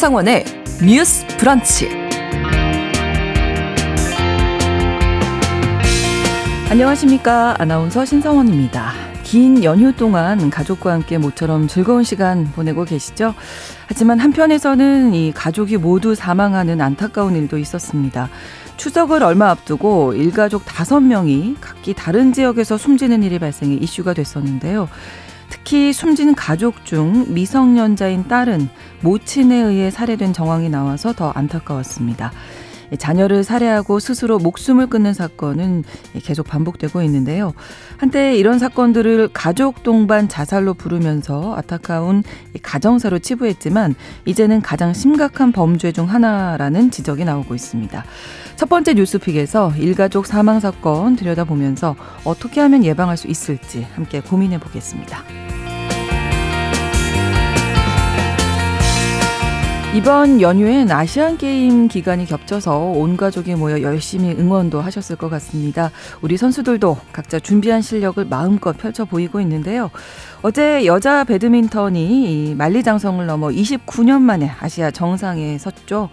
신성원의 뉴스 브런치. 안녕하십니까. 아나운서 신성원입니다. 긴 연휴 동안 가족과 함께 모처럼 즐거운 시간 보내고 계시죠? 하지만 한편에서는 이 가족이 모두 사망하는 안타까운 일도 있었습니다. 추석을 얼마 앞두고 일가족 다섯 명이 각기 다른 지역에서 숨지는 일이 발생해 이슈가 됐었는데요. 특히 숨진 가족 중 미성년자인 딸은 모친에 의해 살해된 정황이 나와서 더 안타까웠습니다. 자녀를 살해하고 스스로 목숨을 끊는 사건은 계속 반복되고 있는데요. 한때 이런 사건들을 가족 동반 자살로 부르면서 안타까운 가정사로 치부했지만 이제는 가장 심각한 범죄 중 하나라는 지적이 나오고 있습니다. 첫 번째 뉴스픽에서 일가족 사망 사건 들여다보면서 어떻게 하면 예방할 수 있을지 함께 고민해 보겠습니다. 이번 연휴엔 아시안 게임 기간이 겹쳐서 온 가족이 모여 열심히 응원도 하셨을 것 같습니다. 우리 선수들도 각자 준비한 실력을 마음껏 펼쳐 보이고 있는데요. 어제 여자 배드민턴이 만리장성을 넘어 29년 만에 아시아 정상에 섰죠.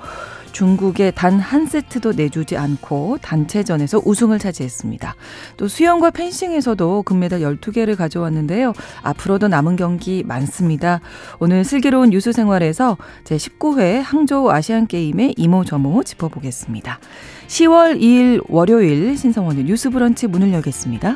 중국에 단 한 세트도 내주지 않고 단체전에서 우승을 차지했습니다. 또 수영과 펜싱에서도 금메달 12개를 가져왔는데요. 앞으로도 남은 경기 많습니다. 오늘 슬기로운 뉴스 생활에서 제19회 항저우 아시안게임의 이모저모 짚어보겠습니다. 10월 2일 월요일 신성원의 뉴스 브런치 문을 열겠습니다.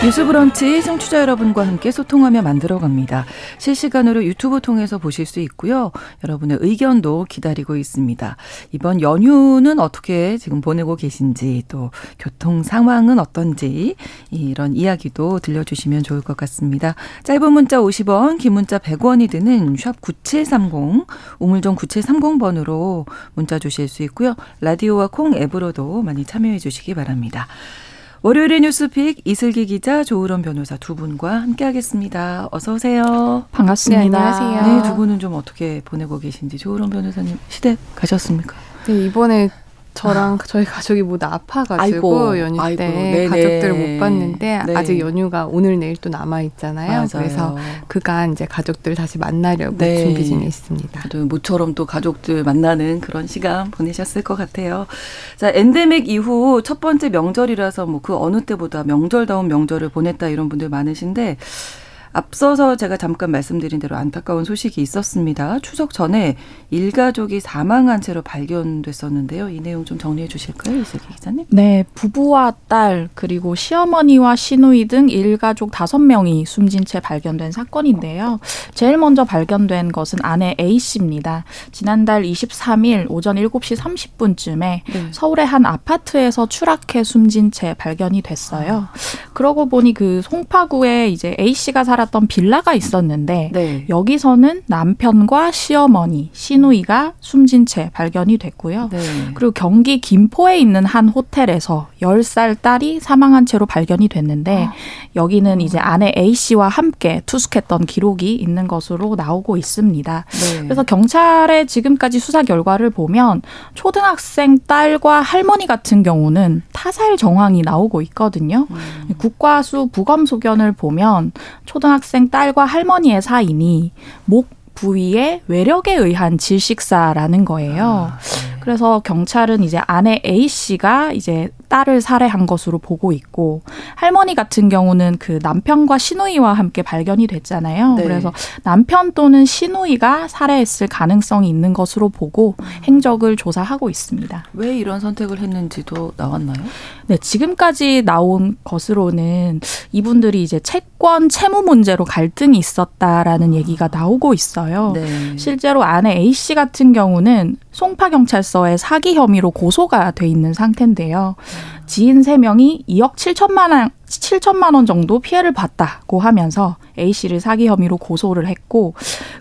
뉴스 브런치 청취자 여러분과 함께 소통하며 만들어 갑니다. 실시간으로 유튜브 통해서 보실 수 있고요. 여러분의 의견도 기다리고 있습니다. 이번 연휴는 어떻게 지금 보내고 계신지 또 교통 상황은 어떤지 이런 이야기도 들려주시면 좋을 것 같습니다. 짧은 문자 50원, 긴 문자 100원이 드는 샵 9730, 우물정 9730번으로 문자 주실 수 있고요. 라디오와 콩 앱으로도 많이 참여해 주시기 바랍니다. 월요일의 뉴스픽 이슬기 기자 조으론 변호사 두 분과 함께하겠습니다. 어서 오세요. 반갑습니다. 네, 안녕하세요. 네, 두 분은 좀 어떻게 보내고 계신지 조으론 변호사님 시댁 가셨습니까? 네, 이번에 저랑 아. 저희 가족이 모두 아파가지고 아이고, 연휴 때 아이고, 가족들 못 봤는데 네. 아직 연휴가 오늘 내일 또 남아 있잖아요. 맞아요. 그래서 그간 이제 가족들 다시 만나려고 네. 준비 중에 있습니다. 모처럼 또 가족들 만나는 그런 시간 보내셨을 것 같아요. 자, 엔데믹 이후 첫 번째 명절이라서 뭐 그 어느 때보다 명절다운 명절을 보냈다 이런 분들 많으신데 앞서서 제가 잠깐 말씀드린 대로 안타까운 소식이 있었습니다. 추석 전에 일가족이 사망한 채로 발견됐었는데요. 이 내용 좀 정리해 주실까요, 이슬기 기자님? 네, 부부와 딸 그리고 시어머니와 시누이 등 일가족 다섯 명이 숨진 채 발견된 사건인데요. 제일 먼저 발견된 것은 아내 A 씨입니다. 지난달 23일 오전 7시 30분쯤에 네. 서울의 한 아파트에서 추락해 숨진 채 발견이 됐어요. 아. 그러고 보니 그 송파구에 이제 A 씨가 살 살았던 빌라가 있었는데 네. 여기서는 남편과 시어머니, 시누이가 숨진 채 발견이 됐고요. 네. 그리고 경기 김포에 있는 한 호텔에서 10살 딸이 사망한 채로 발견이 됐는데 아. 여기는 이제 아내 A 씨와 함께 투숙했던 기록이 있는 것으로 나오고 있습니다. 네. 그래서 경찰의 지금까지 수사 결과를 보면 초등학생 딸과 할머니 같은 경우는 타살 정황이 나오고 있거든요. 음. 국과수 부검 소견을 보면 초등 초등학생 딸과 할머니의 사이니 목 부위의 외력에 의한 질식사라는 거예요. 아, 네. 그래서 경찰은 이제 아내 A 씨가 이제 딸을 살해한 것으로 보고 있고 할머니 같은 경우는 그 남편과 시누이와 함께 발견이 됐잖아요. 네. 그래서 남편 또는 시누이가 살해했을 가능성이 있는 것으로 보고 행적을 조사하고 있습니다. 왜 이런 선택을 했는지도 나왔나요? 네, 지금까지 나온 것으로는 이분들이 이제 채권 채무 문제로 갈등이 있었다라는 얘기가 나오고 있어요. 네. 실제로 아내 A 씨 같은 경우는 송파 경찰서에 사기 혐의로 고소가 돼 있는 상태인데요. 지인 세명이 2억 7천만 원 7천만 원 정도 피해를 봤다고 하면서 A 씨를 사기 혐의로 고소를 했고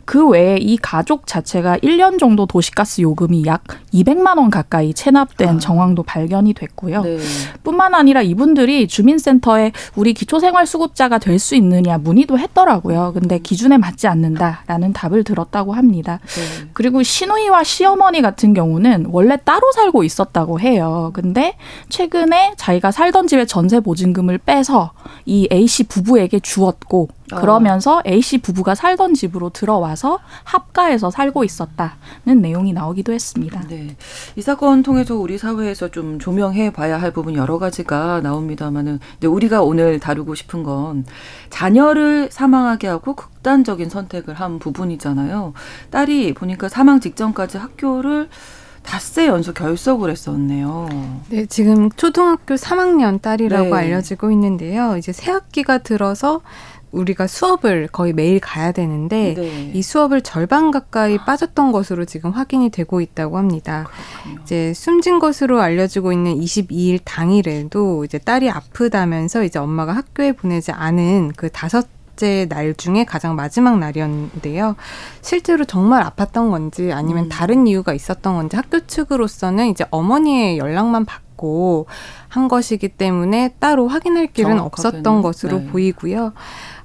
그 외에 이 가족 자체가 1년 정도 도시가스 요금이 약 200만 원 가까이 체납된 아. 정황도 발견이 됐고요. 네. 뿐만 아니라 이분들이 주민센터에 우리 기초생활수급자가 될 수 있느냐 문의도 했더라고요. 근데 기준에 맞지 않는다라는 답을 들었다고 합니다. 네. 그리고 시누이와 시어머니 같은 경우는 원래 따로 살고 있었다고 해요. 근데 최근에 자기가 살던 집에 전세 보증금을 빼서 이 A 씨 부부에게 주었고 어. 그러면서 A 씨 부부가 살던 집으로 들어와서 합가해서 살고 있었다는 내용이 나오기도 했습니다. 네. 이 사건 통해서 우리 사회에서 좀 조명해 봐야 할 부분 여러 가지가 나옵니다만은 우리가 오늘 다루고 싶은 건 자녀를 사망하게 하고 극단적인 선택을 한 부분이잖아요. 딸이 보니까 사망 직전까지 학교를 닷새 연속 결석을 했었네요. 네, 지금 초등학교 3학년 딸이라고 네. 알려지고 있는데요. 이제 새 학기가 들어서 우리가 수업을 거의 매일 가야 되는데 네. 이 수업을 절반 가까이 빠졌던 것으로 지금 확인이 되고 있다고 합니다. 그렇군요. 이제 숨진 것으로 알려지고 있는 22일 당일에도 이제 딸이 아프다면서 이제 엄마가 학교에 보내지 않은 그 다섯 날 중에 가장 마지막 날이었는데요. 실제로 정말 아팠던 건지 아니면 음. 다른 이유가 있었던 건지 학교 측으로서는 이제 어머니의 연락만 받고 한 것이기 때문에 따로 확인할 길은 없었던 것으로 네. 보이고요.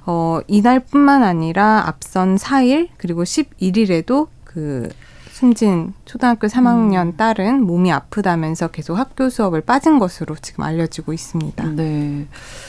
어, 이날뿐만 아니라 앞선 4일 그리고 11일에도 그 숨진 초등학교 3학년 음. 딸은 몸이 아프다면서 계속 학교 수업을 빠진 것으로 지금 알려지고 있습니다. 네.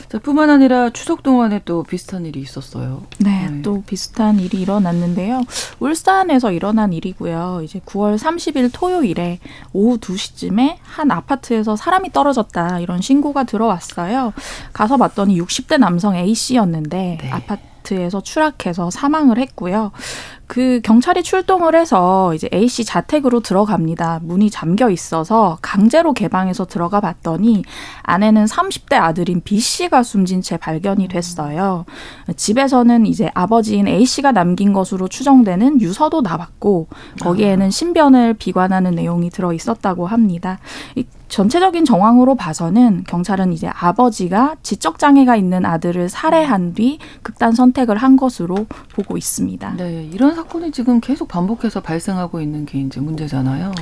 자, 뿐만 아니라 추석 동안에 또 비슷한 일이 있었어요. 네, 네, 또 비슷한 일이 일어났는데요. 울산에서 일어난 일이고요. 이제 9월 30일 토요일에 오후 2시쯤에 한 아파트에서 사람이 떨어졌다 이런 신고가 들어왔어요. 가서 봤더니 60대 남성 A 씨였는데 네. 아파트 아파트에서 추락해서 사망을 했고요. 그 경찰이 출동을 해서 이제 A 씨 자택으로 들어갑니다. 문이 잠겨 있어서 강제로 개방해서 들어가 봤더니 안에는 30대 아들인 B 씨가 숨진 채 발견이 됐어요. 집에서는 이제 아버지인 A 씨가 남긴 것으로 추정되는 유서도 나왔고 거기에는 신변을 비관하는 내용이 들어 있었다고 합니다. 전체적인 정황으로 봐서는 경찰은 이제 아버지가 지적 장애가 있는 아들을 살해한 뒤 극단 선택을 한 것으로 보고 있습니다. 네, 이런 사건이 지금 계속 반복해서 발생하고 있는 게 이제 문제잖아요.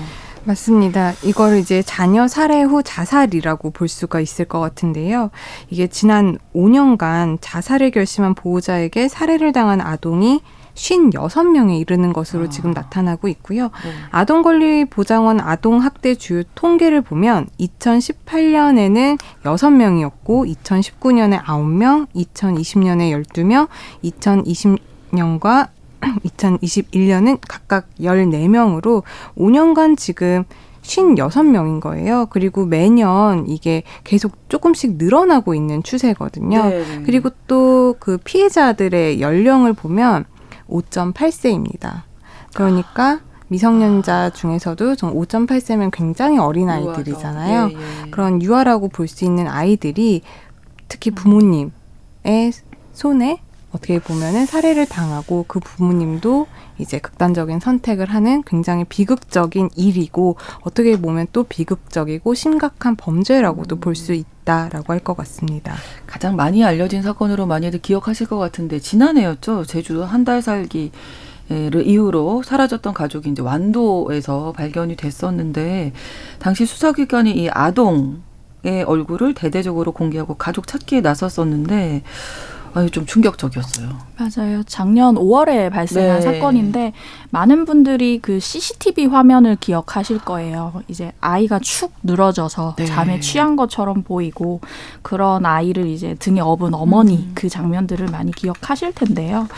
맞습니다. 이걸 이제 자녀 살해 후 자살이라고 볼 수가 있을 것 같은데요. 이게 지난 5년간 자살을 결심한 보호자에게 살해를 당한 아동이 56명에 이르는 것으로 아. 지금 나타나고 있고요. 네. 아동권리보장원 아동학대 주요 통계를 보면 2018년에는 6명이었고 2019년에 9명, 2020년에 12명, 2020년과 2021년은 각각 14명으로 5년간 지금 56명인 거예요. 그리고 매년 이게 계속 조금씩 늘어나고 있는 추세거든요. 네. 네. 그리고 또 그 피해자들의 연령을 보면 5.8세입니다. 그러니까 미성년자 중에서도 좀 5.8세면 굉장히 어린 아이들이잖아요. 예, 예. 그런 유아라고 볼 수 있는 아이들이 특히 부모님의 손에 어떻게 보면은 살해를 당하고 그 부모님도 이제 극단적인 선택을 하는 굉장히 비극적인 일이고 어떻게 보면 또 비극적이고 심각한 범죄라고도 볼 수 있다라고 할 것 같습니다. 가장 많이 알려진 사건으로 많이들 기억하실 것 같은데 지난해였죠. 제주 한 달 살기 를 이후로 사라졌던 가족이 이제 완도에서 발견이 됐었는데 당시 수사기관이 이 아동의 얼굴을 대대적으로 공개하고 가족 찾기에 나섰었는데 아유, 좀 충격적이었어요. 맞아요. 작년 5월에 발생한 네. 사건인데 많은 분들이 그 CCTV 화면을 기억하실 거예요. 이제 아이가 축 늘어져서 네. 잠에 취한 것처럼 보이고 그런 아이를 이제 등에 업은 어머니 음. 그 장면들을 많이 기억하실 텐데요.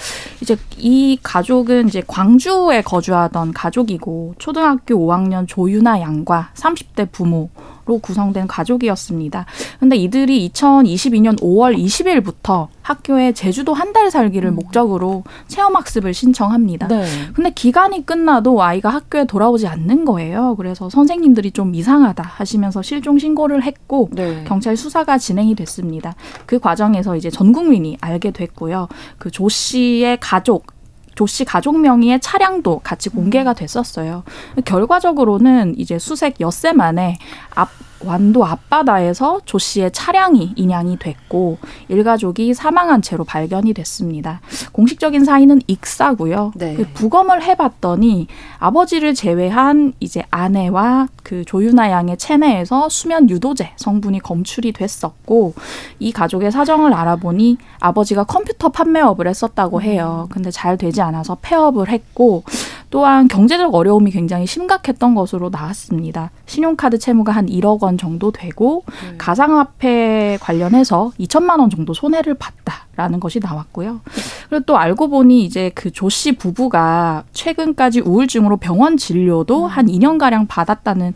이제 이 가족은 이제 광주에 거주하던 가족이고 초등학교 5학년 조유나 양과 30대 부모 로 구성된 가족이었습니다. 근데 이들이 2022년 5월 20일부터 학교에 제주도 한 달 살기를 음. 목적으로 체험 학습을 신청합니다. 네. 근데 기간이 끝나도 아이가 학교에 돌아오지 않는 거예요. 그래서 선생님들이 좀 이상하다 하시면서 실종 신고를 했고 네. 경찰 수사가 진행이 됐습니다. 그 과정에서 이제 전 국민이 알게 됐고요. 그 조 씨의 가족 조씨 가족 명의의 차량도 같이 공개가 됐었어요. 결과적으로는 이제 수색 엿새 만에 앞 완도 앞바다에서 조 씨의 차량이 인양이 됐고 일가족이 사망한 채로 발견이 됐습니다. 공식적인 사인은 익사고요. 네. 그 부검을 해봤더니 아버지를 제외한 이제 아내와 그 조윤아 양의 체내에서 수면 유도제 성분이 검출이 됐었고 이 가족의 사정을 알아보니 아버지가 컴퓨터 판매업을 했었다고 해요. 근데 잘 되지 않아서 폐업을 했고 또한 경제적 어려움이 굉장히 심각했던 것으로 나왔습니다. 신용카드 채무가 한 1억 원 정도 되고 음. 가상화폐 관련해서 2천만 원 정도 손해를 봤다라는 것이 나왔고요. 그리고 또 알고 보니 이제 그 조 씨 부부가 최근까지 우울증으로 병원 진료도 음. 한 2년 가량 받았다는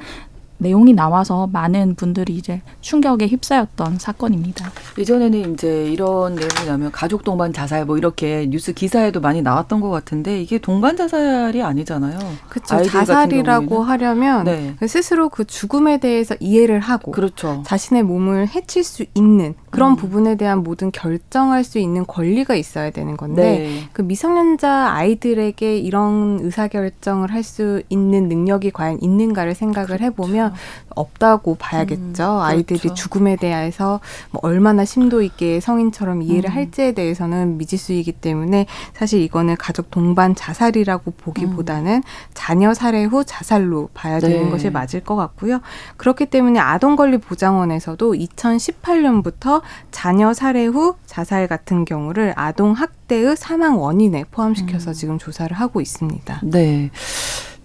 내용이 나와서 많은 분들이 이제 충격에 휩싸였던 사건입니다. 예전에는 이제 이런 내용이 나면 가족 동반 자살 뭐 이렇게 뉴스 기사에도 많이 나왔던 것 같은데 이게 동반 자살이 아니잖아요. 그렇죠. 자살이라고 하려면 네. 스스로 그 죽음에 대해서 이해를 하고 그렇죠. 자신의 몸을 해칠 수 있는 그런 음. 부분에 대한 모든 결정할 수 있는 권리가 있어야 되는 건데 네. 그 미성년자 아이들에게 이런 의사결정을 할 수 있는 능력이 과연 있는가를 생각을 그렇죠. 해보면 없다고 봐야겠죠. 음, 아이들이 그렇죠. 죽음에 대해서 뭐 얼마나 심도 있게 성인처럼 이해를 음. 할지에 대해서는 미지수이기 때문에 사실 이거는 가족 동반 자살이라고 보기보다는 음. 자녀 살해 후 자살로 봐야 되는 네. 것이 맞을 것 같고요. 그렇기 때문에 아동권리보장원에서도 2018년부터 자녀 살해 후 자살 같은 경우를 아동 학대의 사망 원인에 포함시켜서 음. 지금 조사를 하고 있습니다. 네.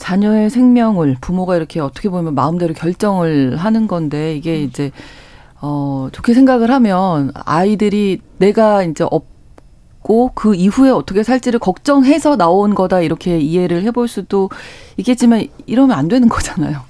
자녀의 생명을 부모가 이렇게 어떻게 보면 마음대로 결정을 하는 건데 이게 음. 이제 어 좋게 생각을 하면 아이들이 내가 이제 없고 그 이후에 어떻게 살지를 걱정해서 나온 거다 이렇게 이해를 해볼 수도 있겠지만 이러면 안 되는 거잖아요.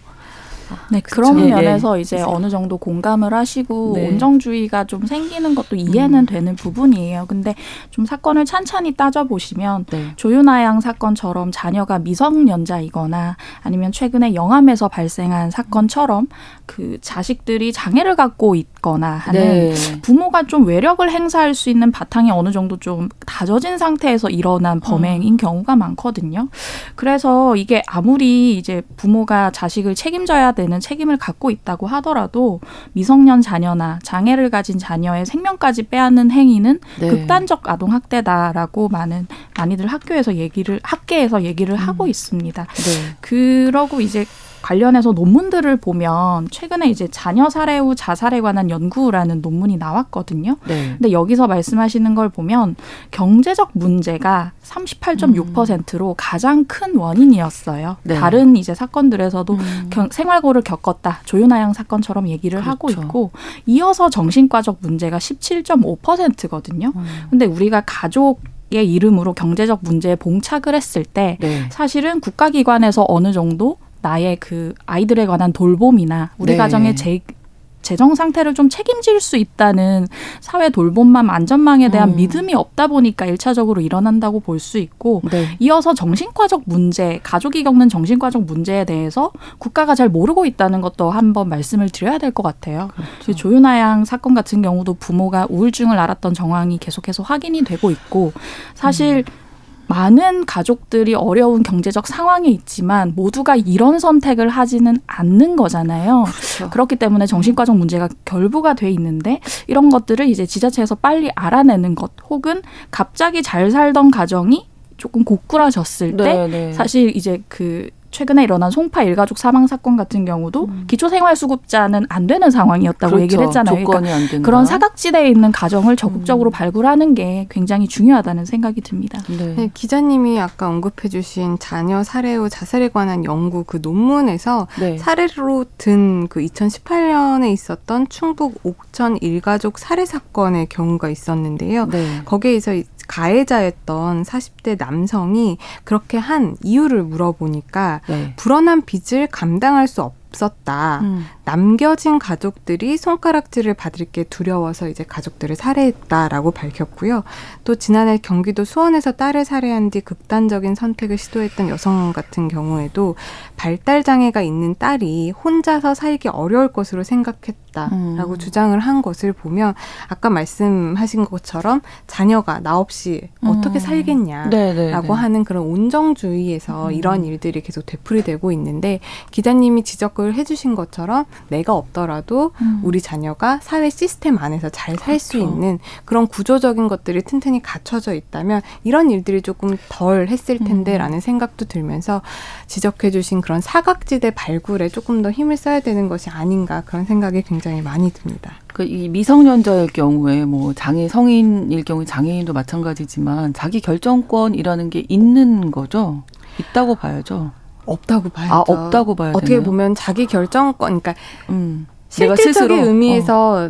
네, 그런 그렇죠. 면에서 예, 이제 네. 어느 정도 공감을 하시고 네. 온정주의가 좀 생기는 것도 이해는 음. 되는 부분이에요. 근데 좀 사건을 찬찬히 따져보시면 네. 조윤아 양 사건처럼 자녀가 미성년자이거나 아니면 최근에 영암에서 발생한 사건처럼 그 자식들이 장애를 갖고 있 거나 하는 네. 부모가 좀 외력을 행사할 수 있는 바탕이 어느 정도 좀 다져진 상태에서 일어난 범행인 음. 경우가 많거든요. 그래서 이게 아무리 이제 부모가 자식을 책임져야 되는 책임을 갖고 있다고 하더라도 미성년 자녀나 장애를 가진 자녀의 생명까지 빼앗는 행위는 네. 극단적 아동 학대다라고 많은 많이들 학교에서 얘기를 학계에서 얘기를 음. 하고 있습니다. 네. 그러고 이제 관련해서 논문들을 보면 최근에 이제 자녀 살해 후 자살에 관한 연구라는 논문이 나왔거든요. 네. 근데 여기서 말씀하시는 걸 보면 경제적 문제가 38.6%로 음. 가장 큰 원인이었어요. 네. 다른 이제 사건들에서도 음. 경, 생활고를 겪었다. 조윤아 양 사건처럼 얘기를 그렇죠. 하고 있고 이어서 정신과적 문제가 17.5%거든요. 음. 근데 우리가 가족 의 이름으로 경제적 문제에 봉착을 했을 때 네. 사실은 국가기관에서 어느 정도 나의 그 아이들에 관한 돌봄이나 우리 네. 가정의 제, 재정 상태를 좀 책임질 수 있다는 사회 돌봄망 안전망에 대한 음. 믿음이 없다 보니까 일차적으로 일어난다고 볼 수 있고 네. 이어서 정신과적 문제, 가족이 겪는 정신과적 문제에 대해서 국가가 잘 모르고 있다는 것도 한번 말씀을 드려야 될 것 같아요. 그렇죠. 조윤아 양 사건 같은 경우도 부모가 우울증을 앓았던 정황이 계속해서 확인이 되고 있고 사실 음. 많은 가족들이 어려운 경제적 상황에 있지만 모두가 이런 선택을 하지는 않는 거잖아요. 그렇죠. 그렇기 때문에 정신과적 문제가 결부가 돼 있는데 이런 것들을 이제 지자체에서 빨리 알아내는 것 혹은 갑자기 잘 살던 가정이 조금 고꾸라졌을 때 네, 네. 사실 이제 그 최근에 일어난 송파 일가족 사망 사건 같은 경우도 음. 기초생활수급자는 안 되는 상황이었다고 그렇죠. 얘기를 했잖아요. 그러니까 그런 사각지대에 있는 가정을 적극적으로 음. 발굴하는 게 굉장히 중요하다는 생각이 듭니다. 네. 네, 기자님이 아까 언급해주신 자녀 살해 후 자살에 관한 연구 그 논문에서 네. 사례로 든 그 2018년에 있었던 충북 옥천 일가족 살해 사건의 경우가 있었는데요. 네. 거기에서 가해자였던 40대 남성이 그렇게 한 이유를 물어보니까 네. 불어난 빚을 감당할 수 없. 없었다. 음. 남겨진 가족들이 손가락질을 받을 게 두려워서 이제 가족들을 살해했다라고 밝혔고요. 또 지난해 경기도 수원에서 딸을 살해한 뒤 극단적인 선택을 시도했던 여성 같은 경우에도 발달 장애가 있는 딸이 혼자서 살기 어려울 것으로 생각했다라고 음. 주장을 한 것을 보면 아까 말씀하신 것처럼 자녀가 나 없이 음. 어떻게 살겠냐라고 네네네. 네, 네. 하는 그런 온정주의에서 음. 이런 일들이 계속 되풀이되고 있는데 기자님이 지적을 지적을 해주신 것처럼 내가 없더라도 음. 우리 자녀가 사회 시스템 안에서 잘 살수 그렇죠. 있는 그런 구조적인 것들이 튼튼히 갖춰져 있다면 이런 일들이 조금 덜 했을 텐데라는 음. 생각도 들면서 지적해주신 그런 사각지대 발굴에 조금 더 힘을 써야 되는 것이 아닌가 그런 생각이 굉장히 많이 듭니다. 그이 미성년자일 경우에 뭐 장애 성인일 경우 장애인도 마찬가지지만 자기 결정권이라는 게 있는 거죠. 있다고 봐야죠. 없다고 봐야죠. 아, 없다고 봐야 어떻게 되나요? 보면 자기 결정권, 그러니까 음, 실질적인 의미에서 어.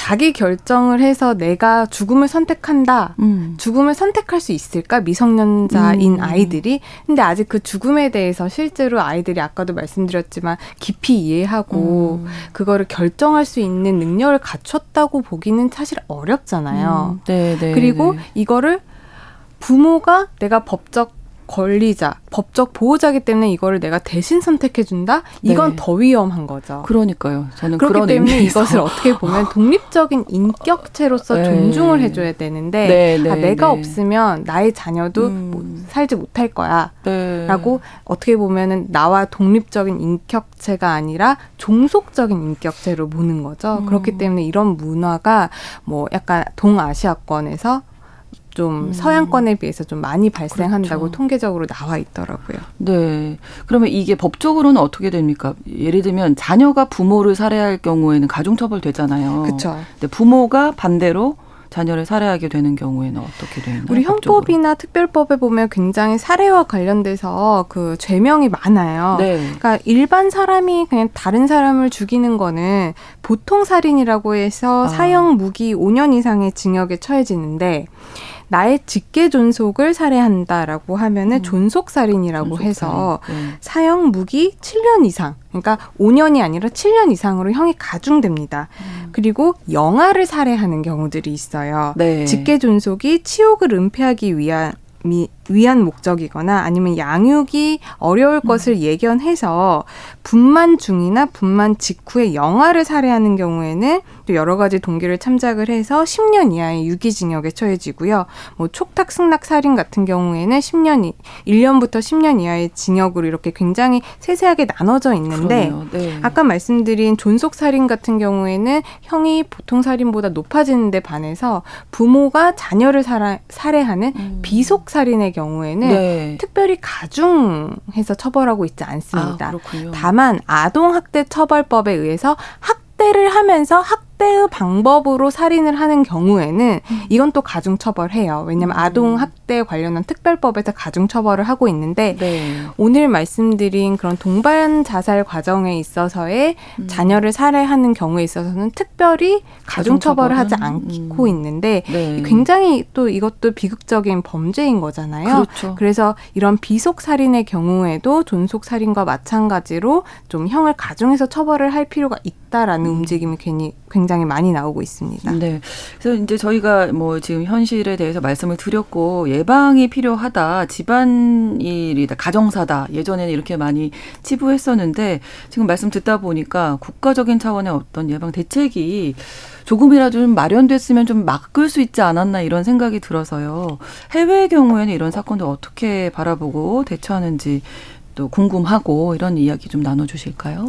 자기 결정을 해서 내가 죽음을 선택한다. 음. 죽음을 선택할 수 있을까? 미성년자인 음. 아이들이. 근데 아직 그 죽음에 대해서 실제로 아이들이 아까도 말씀드렸지만 깊이 이해하고 음. 그거를 결정할 수 있는 능력을 갖췄다고 보기는 사실 어렵잖아요. 음. 네, 네, 그리고 네. 이거를 부모가 내가 법적 권리자, 법적 보호자기 때문에 이거를 내가 대신 선택해준다? 이건 네. 더 위험한 거죠. 그러니까요. 저는 그렇기 때문에 의미에서. 이것을 어떻게 보면 독립적인 인격체로서 네. 존중을 해줘야 되는데 네, 네, 아, 내가 네. 없으면 나의 자녀도 음. 뭐 살지 못할 거야. 네. 라고 어떻게 보면은 나와 독립적인 인격체가 아니라 종속적인 인격체로 보는 거죠. 음. 그렇기 때문에 이런 문화가 뭐 약간 동아시아권에서 좀 음. 서양권에 비해서 좀 많이 발생한다고 그렇죠. 통계적으로 나와 있더라고요. 네. 그러면 이게 법적으로는 어떻게 됩니까? 예를 들면 자녀가 부모를 살해할 경우에는 가중처벌 되잖아요. 그렇죠. 근데 부모가 반대로 자녀를 살해하게 되는 경우에는 어떻게 되나요? 우리 형법이나 특별법에 보면 굉장히 살해와 관련돼서 그 죄명이 많아요. 네. 그러니까 일반 사람이 그냥 다른 사람을 죽이는 거는 보통 살인이라고 해서 아. 사형 무기 5년 이상의 징역에 처해지는데 나의 직계 존속을 살해한다라고 하면은 음. 존속 살인이라고 존속살인. 해서 네. 사형 무기 7년 이상, 그러니까 5년이 아니라 7년 이상으로 형이 가중됩니다. 음. 그리고 영아를 살해하는 경우들이 있어요. 네. 직계 존속이 치욕을 은폐하기 위한 미, 위한 목적이거나 아니면 양육이 어려울 음. 것을 예견해서 분만 중이나 분만 직후에 영아를 살해하는 경우에는 또 여러 가지 동기를 참작을 해서 10년 이하의 유기징역에 처해지고요. 뭐 촉탁 승낙 살인 같은 경우에는 10년 1년부터 10년 이하의 징역으로 이렇게 굉장히 세세하게 나눠져 있는데 네. 아까 말씀드린 존속 살인 같은 경우에는 형이 보통 살인보다 높아지는 데 반해서 부모가 자녀를 살해하는 음. 비속 살인의 경우에는 네. 특별히 가중해서 처벌하고 있지 않습니다. 아, 다만 아동학대 처벌법에 의해서 학대를 하면서 학 학대의 방법으로 살인을 하는 경우에는 음. 이건 또 가중 처벌해요. 왜냐하면 음. 아동 학대 관련한 특별법에서 가중 처벌을 하고 있는데 네. 오늘 말씀드린 그런 동반 자살 과정에 있어서의 음. 자녀를 살해하는 경우에 있어서는 특별히 가중 처벌을 하지 않고 음. 있는데 네. 굉장히 또 이것도 비극적인 범죄인 거잖아요. 그렇죠. 그래서 이런 비속 살인의 경우에도 존속 살인과 마찬가지로 좀 형을 가중해서 처벌을 할 필요가 있다라는 음. 움직임이 괜히 굉장히 많이 나오고 있습니다. 네. 그래서 이제 저희가 뭐 지금 현실에 대해서 말씀을 드렸고 예방이 필요하다. 집안일이다. 가정사다. 예전에는 이렇게 많이 치부했었는데 지금 말씀 듣다 보니까 국가적인 차원의 어떤 예방 대책이 조금이라도 좀 마련됐으면 좀 막을 수 있지 않았나 이런 생각이 들어서요. 해외의 경우에는 이런 사건들 어떻게 바라보고 대처하는지 또 궁금하고 이런 이야기 좀 나눠주실까요?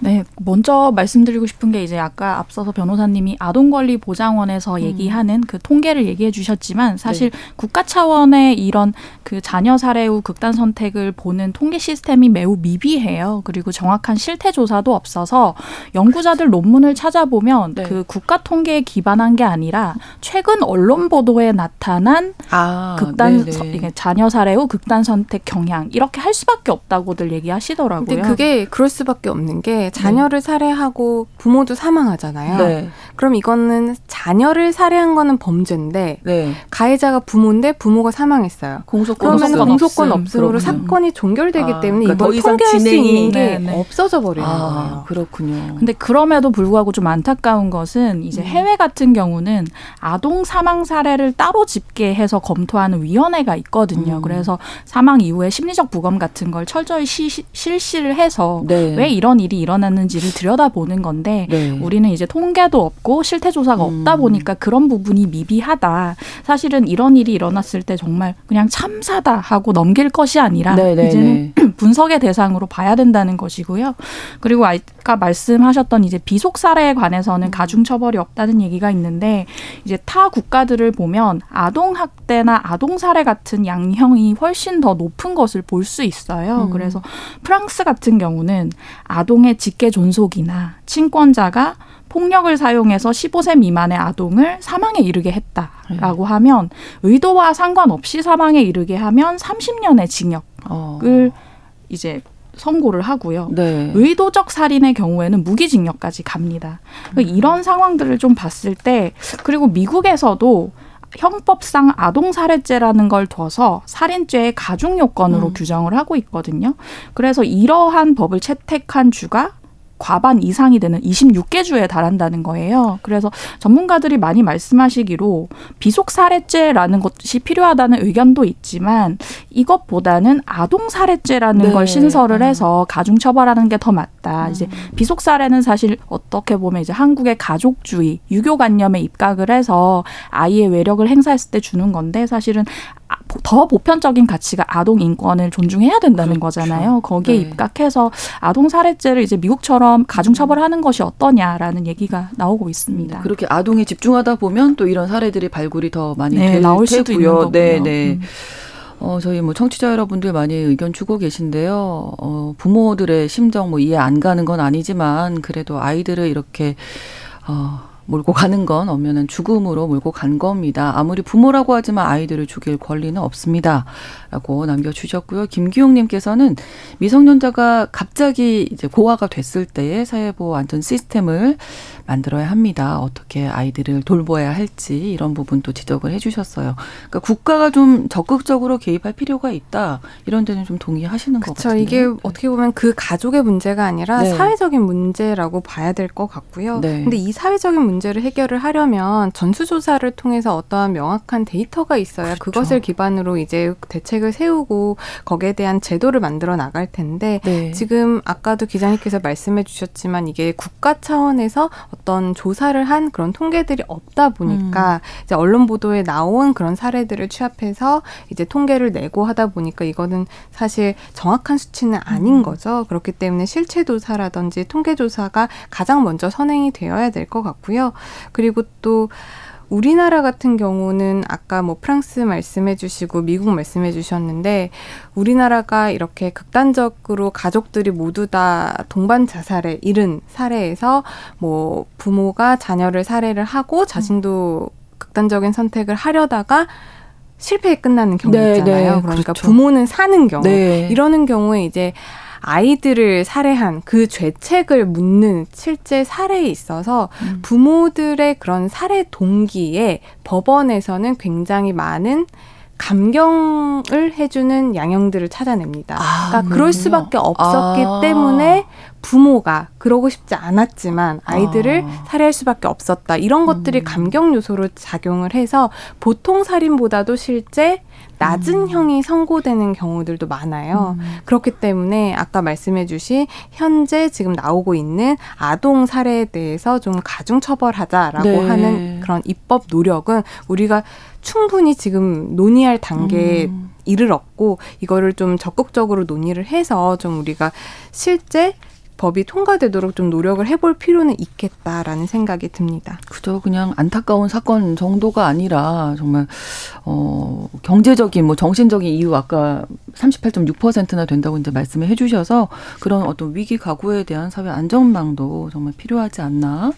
네, 먼저 말씀드리고 싶은 게 이제 아까 앞서서 변호사님이 아동권리보장원에서 음. 얘기하는 그 통계를 얘기해 주셨지만 사실 네. 국가 차원의 이런 그 자녀 살해 후 극단 선택을 보는 통계 시스템이 매우 미비해요. 그리고 정확한 실태 조사도 없어서 연구자들 논문을 찾아보면 네. 그 국가 통계에 기반한 게 아니라 최근 언론 보도에 나타난 아, 극단 서, 자녀 살해 후 극단 선택 경향 이렇게 할 수밖에 없다고들 얘기하시더라고요. 근데 그게 그럴 수밖에 없는 게 자녀를 네. 살해하고 부모도 사망하잖아요. 네. 그럼 이거는 자녀를 살해한 거는 범죄인데 네. 가해자가 부모인데 부모가 사망했어요. 공소권 그러면 공소권 없음. 으로 사건이 종결되기 아, 때문에 그러니까 이걸 통계할 수 있는 게 네, 없어져 버리는 아, 거예요. 그렇군요. 근데 그럼에도 불구하고 좀 안타까운 것은 이제 음. 해외 같은 경우는 아동 사망 사례를 따로 집계해서 검토하는 위원회가 있거든요. 음. 그래서 사망 이후에 심리적 부검 같은 걸 철저히 시, 실시를 해서 네. 왜 이런 일이 일어나 일어났는지를 들여다보는 건데 네. 우리는 이제 통계도 없고 실태 조사가 음. 없다 보니까 그런 부분이 미비하다. 사실은 이런 일이 일어났을 때 정말 그냥 참사다 하고 넘길 것이 아니라 네네네. 네, 이제는 네. 분석의 대상으로 봐야 된다는 것이고요. 그리고 아까 말씀하셨던 이제 비속 사례에 관해서는 가중 처벌이 없다는 얘기가 있는데 이제 타 국가들을 보면 아동 학대나 아동 살해 같은 양형이 훨씬 더 높은 것을 볼 수 있어요. 음. 그래서 프랑스 같은 경우는 아동의 직계 존속이나 친권자가 폭력을 사용해서 15세 미만의 아동을 사망에 이르게 했다라고 네. 하면 의도와 상관없이 사망에 이르게 하면 30년의 징역을 어. 이제 선고를 하고요. 네. 의도적 살인의 경우에는 무기징역까지 갑니다. 음. 이런 상황들을 좀 봤을 때 그리고 미국에서도 형법상 아동살해죄라는 걸 둬서 살인죄의 가중 요건으로 음. 규정을 하고 있거든요. 그래서 이러한 법을 채택한 주가 과반 이상이 되는 26개 주에 달한다는 거예요. 그래서 전문가들이 많이 말씀하시기로 비속 살해죄라는 것이 필요하다는 의견도 있지만 이것보다는 아동 살해죄라는 네. 걸 신설을 해서 가중 처벌하는 게 더 맞다. 음. 이제 비속 살해는 사실 어떻게 보면 이제 한국의 가족주의, 유교관념에 입각을 해서 아이의 외력을 행사했을 때 주는 건데 사실은 더 보편적인 가치가 아동 인권을 존중해야 된다는 그렇죠. 거잖아요. 거기에 네. 입각해서 아동 살해죄를 이제 미국처럼 가중 처벌하는 것이 어떠냐라는 얘기가 나오고 있습니다. 그렇게 아동에 집중하다 보면 또 이런 사례들이 발굴이 더 많이 네, 될 나올 수도 있는 거고요. 네, 네. 음. 어, 저희 뭐 청취자 여러분들 많이 의견 주고 계신데요. 어, 부모들의 심정 뭐 이해 안 가는 건 아니지만 그래도 아이들을 이렇게 어, 몰고 가는 건 엄연한 죽음으로 몰고 간 겁니다. 아무리 부모라고 하지만 아이들을 죽일 권리는 없습니다. 라고 남겨주셨고요. 김기용님께서는 미성년자가 갑자기 이제 고아가 됐을 때의 사회보호 안전 시스템을 만들어야 합니다. 어떻게 아이들을 돌보아야 할지 이런 부분도 지적을 해주셨어요. 그러니까 국가가 좀 적극적으로 개입할 필요가 있다. 이런 데는 좀 동의하시는 것 같아요. 이게 어떻게 보면 그 가족의 문제가 아니라 네. 사회적인 문제라고 봐야 될 것 같고요. 네. 근데 이 사회적인 문제를 해결을 하려면 전수조사를 통해서 어떠한 명확한 데이터가 있어야 그렇죠. 그것을 기반으로 이제 대책을 세우고 거기에 대한 제도를 만들어 나갈 텐데 네. 지금 아까도 기자님께서 말씀해 주셨지만 이게 국가 차원에서 어떤 조사를 한 그런 통계들이 없다 보니까 음. 이제 언론 보도에 나온 그런 사례들을 취합해서 이제 통계를 내고 하다 보니까 이거는 사실 정확한 수치는 아닌 음. 거죠. 그렇기 때문에 실체 조사라든지 통계 조사가 가장 먼저 선행이 되어야 될 것 같고요. 그리고 또 우리나라 같은 경우는 아까 뭐 프랑스 말씀해 주시고 미국 말씀해 주셨는데 우리나라가 이렇게 극단적으로 가족들이 모두 다 동반 자살에 이른 사례에서 뭐 부모가 자녀를 살해를 하고 자신도 극단적인 선택을 하려다가 실패에 끝나는 경우 네, 있잖아요. 네, 그러니까 그렇죠. 부모는 사는 경우 네. 이러는 경우에 이제 아이들을 살해한 그 죄책을 묻는 실제 사례에 있어서 음. 부모들의 그런 살해 동기에 법원에서는 굉장히 많은 감경을 해주는 양형들을 찾아냅니다. 아, 그러니까 그럴 수밖에 없었기 아. 때문에 부모가 그러고 싶지 않았지만 아이들을 아. 살해할 수밖에 없었다. 이런 것들이 음. 감경 요소로 작용을 해서 보통 살인보다도 실제 낮은 음. 형이 선고되는 경우들도 많아요. 음. 그렇기 때문에 아까 말씀해 주신 현재 지금 나오고 있는 아동 살해에 대해서 좀 가중 처벌하자라고 네. 하는 그런 입법 노력은 우리가 충분히 지금 논의할 단계에 음. 이르렀고 이거를 좀 적극적으로 논의를 해서 좀 우리가 실제 법이 통과되도록 좀 노력을 해볼 필요는 있겠다라는 생각이 듭니다. 그저 그냥 안타까운 사건 정도가 아니라 정말 어 경제적인 뭐 정신적인 이유 아까 38.6%나 된다고 이제 말씀을 해주셔서 그런 어떤 위기 가구에 대한 사회 안전망도 정말 필요하지 않나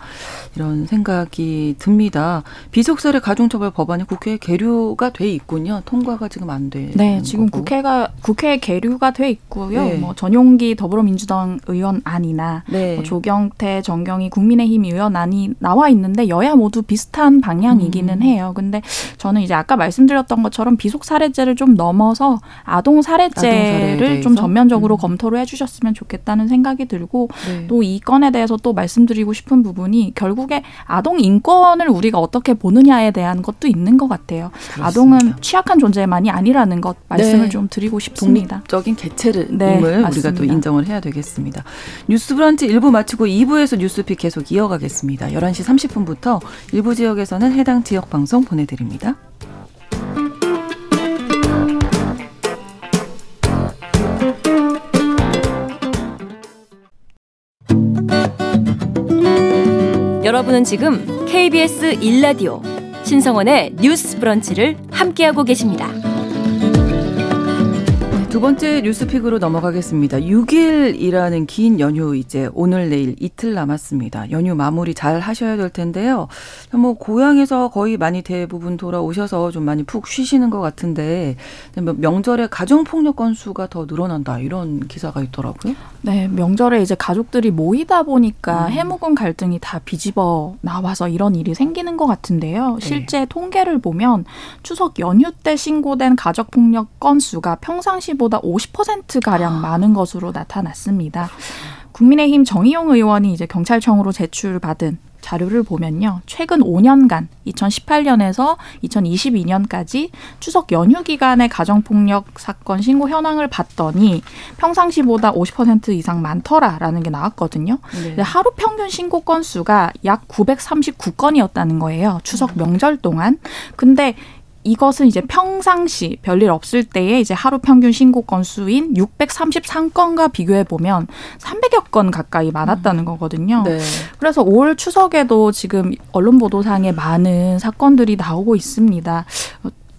이런 생각이 듭니다. 비속살의 가중처벌 법안이 국회에 계류가 돼 있군요. 통과가 지금 안 돼. 네, 지금 거고. 국회가 국회에 계류가 돼 있고요. 네. 뭐 전용기 더불어민주당 의원 안이나 네. 뭐 조경태, 정경희 국민의힘 의원안이 나와 있는데 여야 모두 비슷한 방향이기는 음. 해요. 근데 저는 이제 아까 말씀드렸던 것처럼 비속 살해죄를 좀 넘어서 아동 살해죄를 좀 전면적으로 음. 검토를 해주셨으면 좋겠다는 생각이 들고 네. 또이 건에 대해서 또 말씀드리고 싶은 부분이 결국에 아동 인권을 우리가 어떻게 보느냐에 대한 것도 있는 것 같아요. 그렇습니다. 아동은 취약한 존재만이 아니라는 것 말씀을 네. 좀 드리고 싶습니다. 독립적인 개체를 네, 우리가 또 인정을 해야 되겠습니다. 뉴스 브런치 1부 마치고 2부에서 뉴스픽 계속 이어가겠습니다. 11시 30분부터 일부 지역에서는 해당 지역 방송 보내드립니다. 여러분은 지금 KBS 1라디오 신성원의 뉴스 브런치를 함께하고 계십니다. 두 번째 뉴스픽으로 넘어가겠습니다. 6일이라는 긴 연휴 이제 오늘 내일 이틀 남았습니다. 연휴 마무리 잘 하셔야 될 텐데요. 뭐 고향에서 거의 많이 대부분 돌아오셔서 좀 많이 푹 쉬시는 것 같은데 뭐 명절에 가정 폭력 건수가 더 늘어난다 이런 기사가 있더라고요. 네, 명절에 이제 가족들이 모이다 보니까 음. 해묵은 갈등이 다 비집어 나와서 이런 일이 생기는 것 같은데요. 네. 실제 통계를 보면 추석 연휴 때 신고된 가족 폭력 건수가 평상시 예보다 50% 가량 많은 것으로 나타났습니다. 국민의힘 정의용 의원이 이제 경찰청으로 제출받은 자료를 보면요. 최근 5년간 2018년에서 2022년까지 추석 연휴 기간의 가정폭력 사건 신고 현황을 봤더니 평상시보다 50% 이상 많더라라는 게 나왔거든요. 네. 하루 평균 신고 건수가 약 939건이었다는 거예요. 추석 명절 동안. 근데 이것은 이제 평상시 별일 없을 때에 이제 하루 평균 신고 건수인 633건과 비교해 보면 300여 건 가까이 많았다는 거거든요. 네. 그래서 올 추석에도 지금 언론 보도상에 많은 사건들이 나오고 있습니다.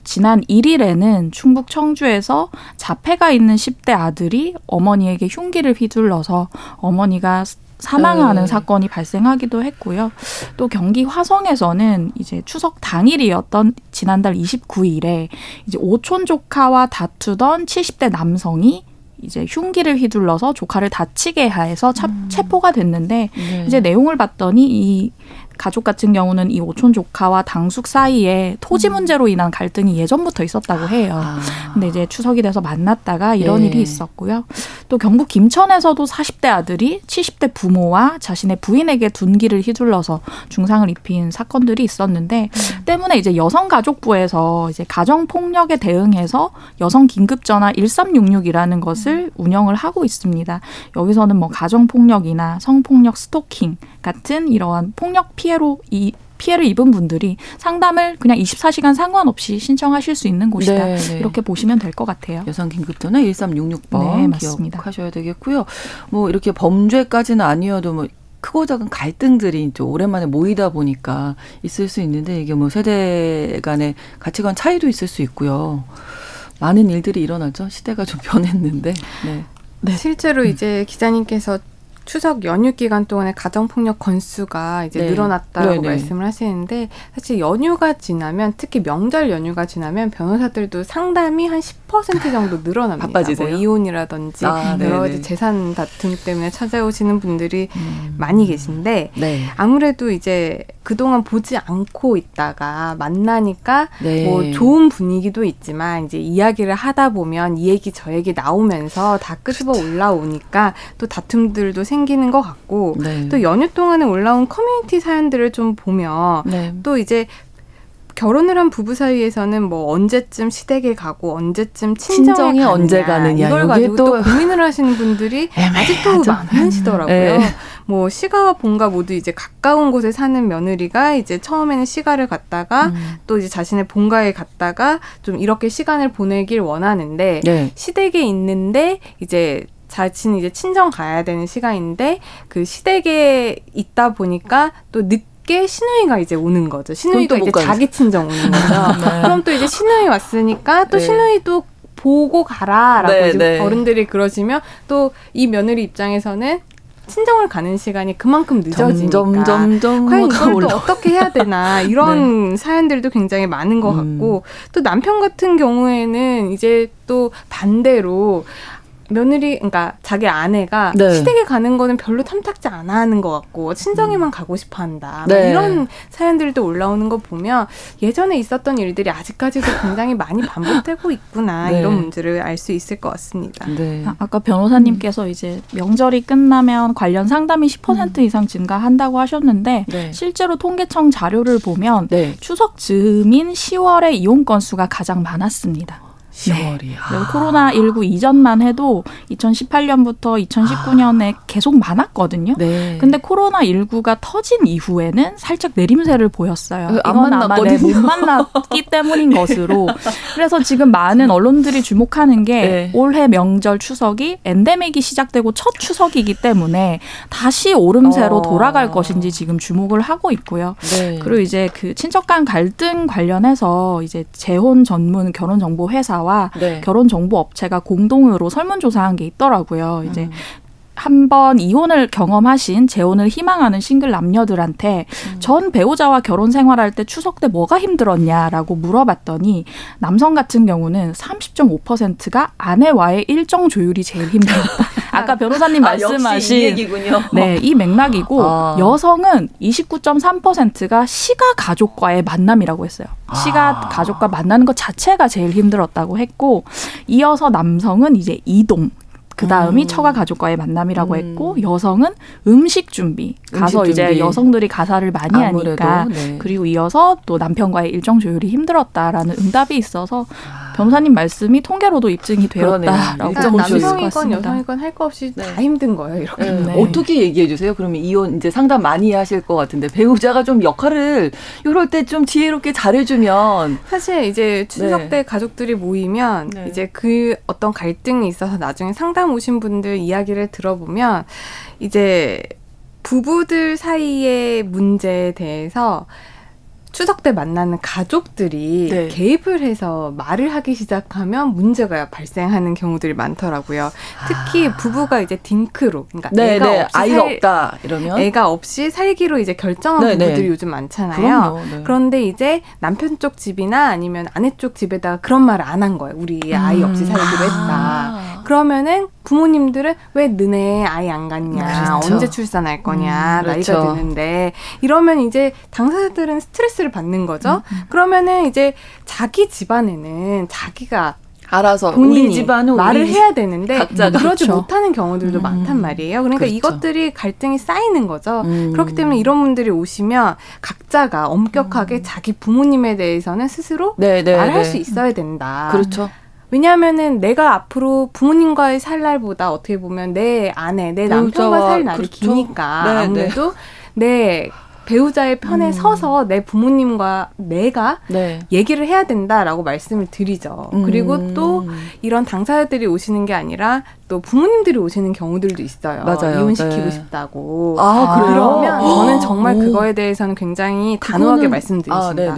지난 1일에는 충북 청주에서 자폐가 있는 10대 아들이 어머니에게 흉기를 휘둘러서 어머니가 사망하는 네. 사건이 발생하기도 했고요. 또 경기 화성에서는 이제 추석 당일이었던 지난달 29일에 이제 오촌 조카와 다투던 70대 남성이 이제 흉기를 휘둘러서 조카를 다치게 해서 차, 음. 체포가 됐는데 네. 이제 내용을 봤더니 이 가족 같은 경우는 이 오촌 조카와 당숙 사이에 토지 음. 문제로 인한 갈등이 예전부터 있었다고 해요. 아. 근데 이제 추석이 돼서 만났다가 이런 예. 일이 있었고요. 또 경북 김천에서도 40대 아들이 70대 부모와 자신의 부인에게 둔기를 휘둘러서 중상을 입힌 사건들이 있었는데 음. 때문에 이제 여성가족부에서 이제 가정 폭력에 대응해서 여성 긴급 전화 1366이라는 것을 음. 운영을 하고 있습니다. 여기서는 뭐 가정 폭력이나 성폭력 스토킹 같은 이러한 폭력 피해 로 이 피해를 입은 분들이 상담을 그냥 24시간 상관없이 신청하실 수 있는 곳이다. 네, 네. 이렇게 보시면 될 것 같아요. 여성 긴급도나 1366번 네, 맞습니다. 기억하셔야 되겠고요. 뭐 이렇게 범죄까지는 아니어도 뭐 크고 작은 갈등들이 좀 오랜만에 모이다 보니까 있을 수 있는데 이게 뭐 세대 간의 가치관 차이도 있을 수 있고요. 많은 일들이 일어나죠. 시대가 좀 변했는데. 네. 네. 실제로 이제 기자님께서 추석 연휴 기간 동안에 가정폭력 건수가 이제 네. 늘어났다고 네네. 말씀을 하시는데 사실 연휴가 지나면 특히 명절 연휴가 지나면 변호사들도 상담이 한 10% 정도 늘어납니다. 바빠지세요? 뭐 이혼이라든지 아, 여러 가지 재산 다툼 때문에 찾아오시는 분들이 음. 많이 계신데 네. 아무래도 이제 그동안 보지 않고 있다가 만나니까 네. 뭐 좋은 분위기도 있지만 이제 이야기를 하다 보면 이 얘기 저 얘기 나오면서 다 끄집어 그렇죠. 올라오니까 또 다툼들도 생기는 것 같고 네. 또 연휴 동안에 올라온 커뮤니티 사연들을 좀 보면 네. 또 이제 결혼을 한 부부 사이에서는 뭐 언제쯤 시댁에 가고 언제쯤 친정에 가느냐, 언제 가느냐 이걸 가지고 또, 또 고민을 하시는 분들이 아직도 많으시더라고요. 네. 뭐 시가와 본가 모두 이제 가까운 곳에 사는 며느리가 이제 처음에는 시가를 갔다가 음. 또 이제 자신의 본가에 갔다가 좀 이렇게 시간을 보내길 원하는데 네. 시댁에 있는데 이제 자신이 이제 친정 가야 되는 시간인데 그 시댁에 있다 보니까 또 늦게 시누이가 이제 오는 거죠. 시누이가 이제 자기 친정 오는 거죠. 네. 그럼 또 이제 시누이 왔으니까 또 네. 시누이도 보고 가라라고 네, 네. 어른들이 그러시면 또 이 며느리 입장에서는 친정을 가는 시간이 그만큼 늦어지니까 점점, 점점 과연 이걸 또 어떻게 해야 되나 이런 네. 사연들도 굉장히 많은 것 음. 같고 또 남편 같은 경우에는 이제 또 반대로 며느리 그러니까 자기 아내가 네. 시댁에 가는 거는 별로 탐탁지 않아 하는 것 같고 친정에만 음. 가고 싶어 한다. 네. 이런 사연들도 올라오는 거 보면 예전에 있었던 일들이 아직까지도 굉장히 많이 반복되고 있구나 네. 이런 문제를 알 수 있을 것 같습니다. 네. 아, 아까 변호사님께서 음. 이제 명절이 끝나면 관련 상담이 10% 음. 이상 증가한다고 하셨는데 네. 실제로 통계청 자료를 보면 네. 추석 즈음인 10월에 이혼 건수가 가장 많았습니다. 10월이. 네. 아. 코로나 19 이전만 해도 2018년부터 2019년에 아. 계속 많았거든요. 네. 근데 코로나 19가 터진 이후에는 살짝 내림세를 보였어요. 그 이건 아마 네, 못 만났기 때문인 것으로. 그래서 지금 많은 언론들이 주목하는 게 네. 올해 명절 추석이 엔데믹이 시작되고 첫 추석이기 때문에 다시 오름세로 어. 돌아갈 것인지 지금 주목을 하고 있고요. 네. 그리고 이제 그 친척 간 갈등 관련해서 이제 재혼 전문 결혼 정보 회사 와 네. 결혼 정보 업체가 공동으로 설문조사한 게 있더라고요. 이제 음. 한번 이혼을 경험하신 재혼을 희망하는 싱글 남녀들한테 음. 전 배우자와 결혼 생활할 때 추석 때 뭐가 힘들었냐라고 물어봤더니 남성 같은 경우는 30.5%가 아내와의 일정 조율이 제일 힘들었다. 아까 변호사님 아, 말씀하신 이 얘기군요. 네, 이 맥락이고 아. 여성은 29.3%가 시가 가족과의 만남이라고 했어요. 시가 아. 가족과 만나는 것 자체가 제일 힘들었다고 했고 이어서 남성은 이제 이동 그 다음이 음. 처가 가족과의 만남이라고 음. 했고 여성은 음식 준비 가서. 이제 여성들이 가사를 많이 아무래도, 하니까 네. 그리고 이어서 또 남편과의 일정 조율이 힘들었다라는 응답이 있어서 아. 변호사님 말씀이 통계로도 입증이 되었다라고 그러니까 남성이건 여성이건 할 거 없이 네. 다 힘든 거예요 이렇게 네. 네. 어떻게 얘기해 주세요 그러면 이혼 이제 상담 많이 하실 것 같은데 배우자가 좀 역할을 이럴 때 좀 지혜롭게 잘해주면 사실 이제 추석 네. 때 가족들이 모이면 네. 이제 그 어떤 갈등이 있어서 나중에 상담 오신 분들 이야기를 들어보면 이제 부부들 사이의 문제에 대해서 추석 때 만나는 가족들이 네. 개입을 해서 말을 하기 시작하면 문제가 발생하는 경우들이 많더라고요. 특히 아. 부부가 이제 딩크로, 그러니까 네, 애가 네. 없이 아이가 살, 없다 이러면 애가 없이 살기로 이제 결정한 네, 네. 부부들이 요즘 많잖아요. 네. 그런데 이제 남편 쪽 집이나 아니면 아내 쪽 집에다가 그런 말을 안 한 거예요. 우리 아이 없이 살기로 아. 했다. 그러면은 부모님들은 왜 너네 아이 안 갖냐, 그렇죠. 언제 출산할 거냐, 음, 그렇죠. 나이가 드는데 이러면 이제 당사자들은 스트레스 스트레스를 받는 거죠. 음, 음. 그러면은 이제 자기 집안에는 자기가 알아서 본인이 집안은 말을 해야 되는데 각자가. 그러지 그렇죠. 못하는 경우들도 음. 많단 말이에요. 그러니까 그렇죠. 이것들이 갈등이 쌓이는 거죠. 음. 그렇기 때문에 이런 분들이 오시면 각자가 엄격하게 음. 자기 부모님에 대해서는 스스로 네, 네, 말할 네. 수 있어야 된다. 그렇죠. 왜냐하면은 내가 앞으로 부모님과의 살 날보다 어떻게 보면 내 아내, 내 남편과 살 날이 그렇죠. 기니까 네, 네. 아무래도 내 배우자의 편에 음. 서서 내 부모님과 내가 네. 얘기를 해야 된다라고 말씀을 드리죠. 음. 그리고 또 이런 당사자들이 오시는 게 아니라 또 부모님들이 오시는 경우들도 있어요. 맞아요. 이혼시키고 네. 싶다고. 아, 그러면 저는 정말 오. 그거에 대해서는 굉장히 단호하게 말씀드리겠습니다. 아,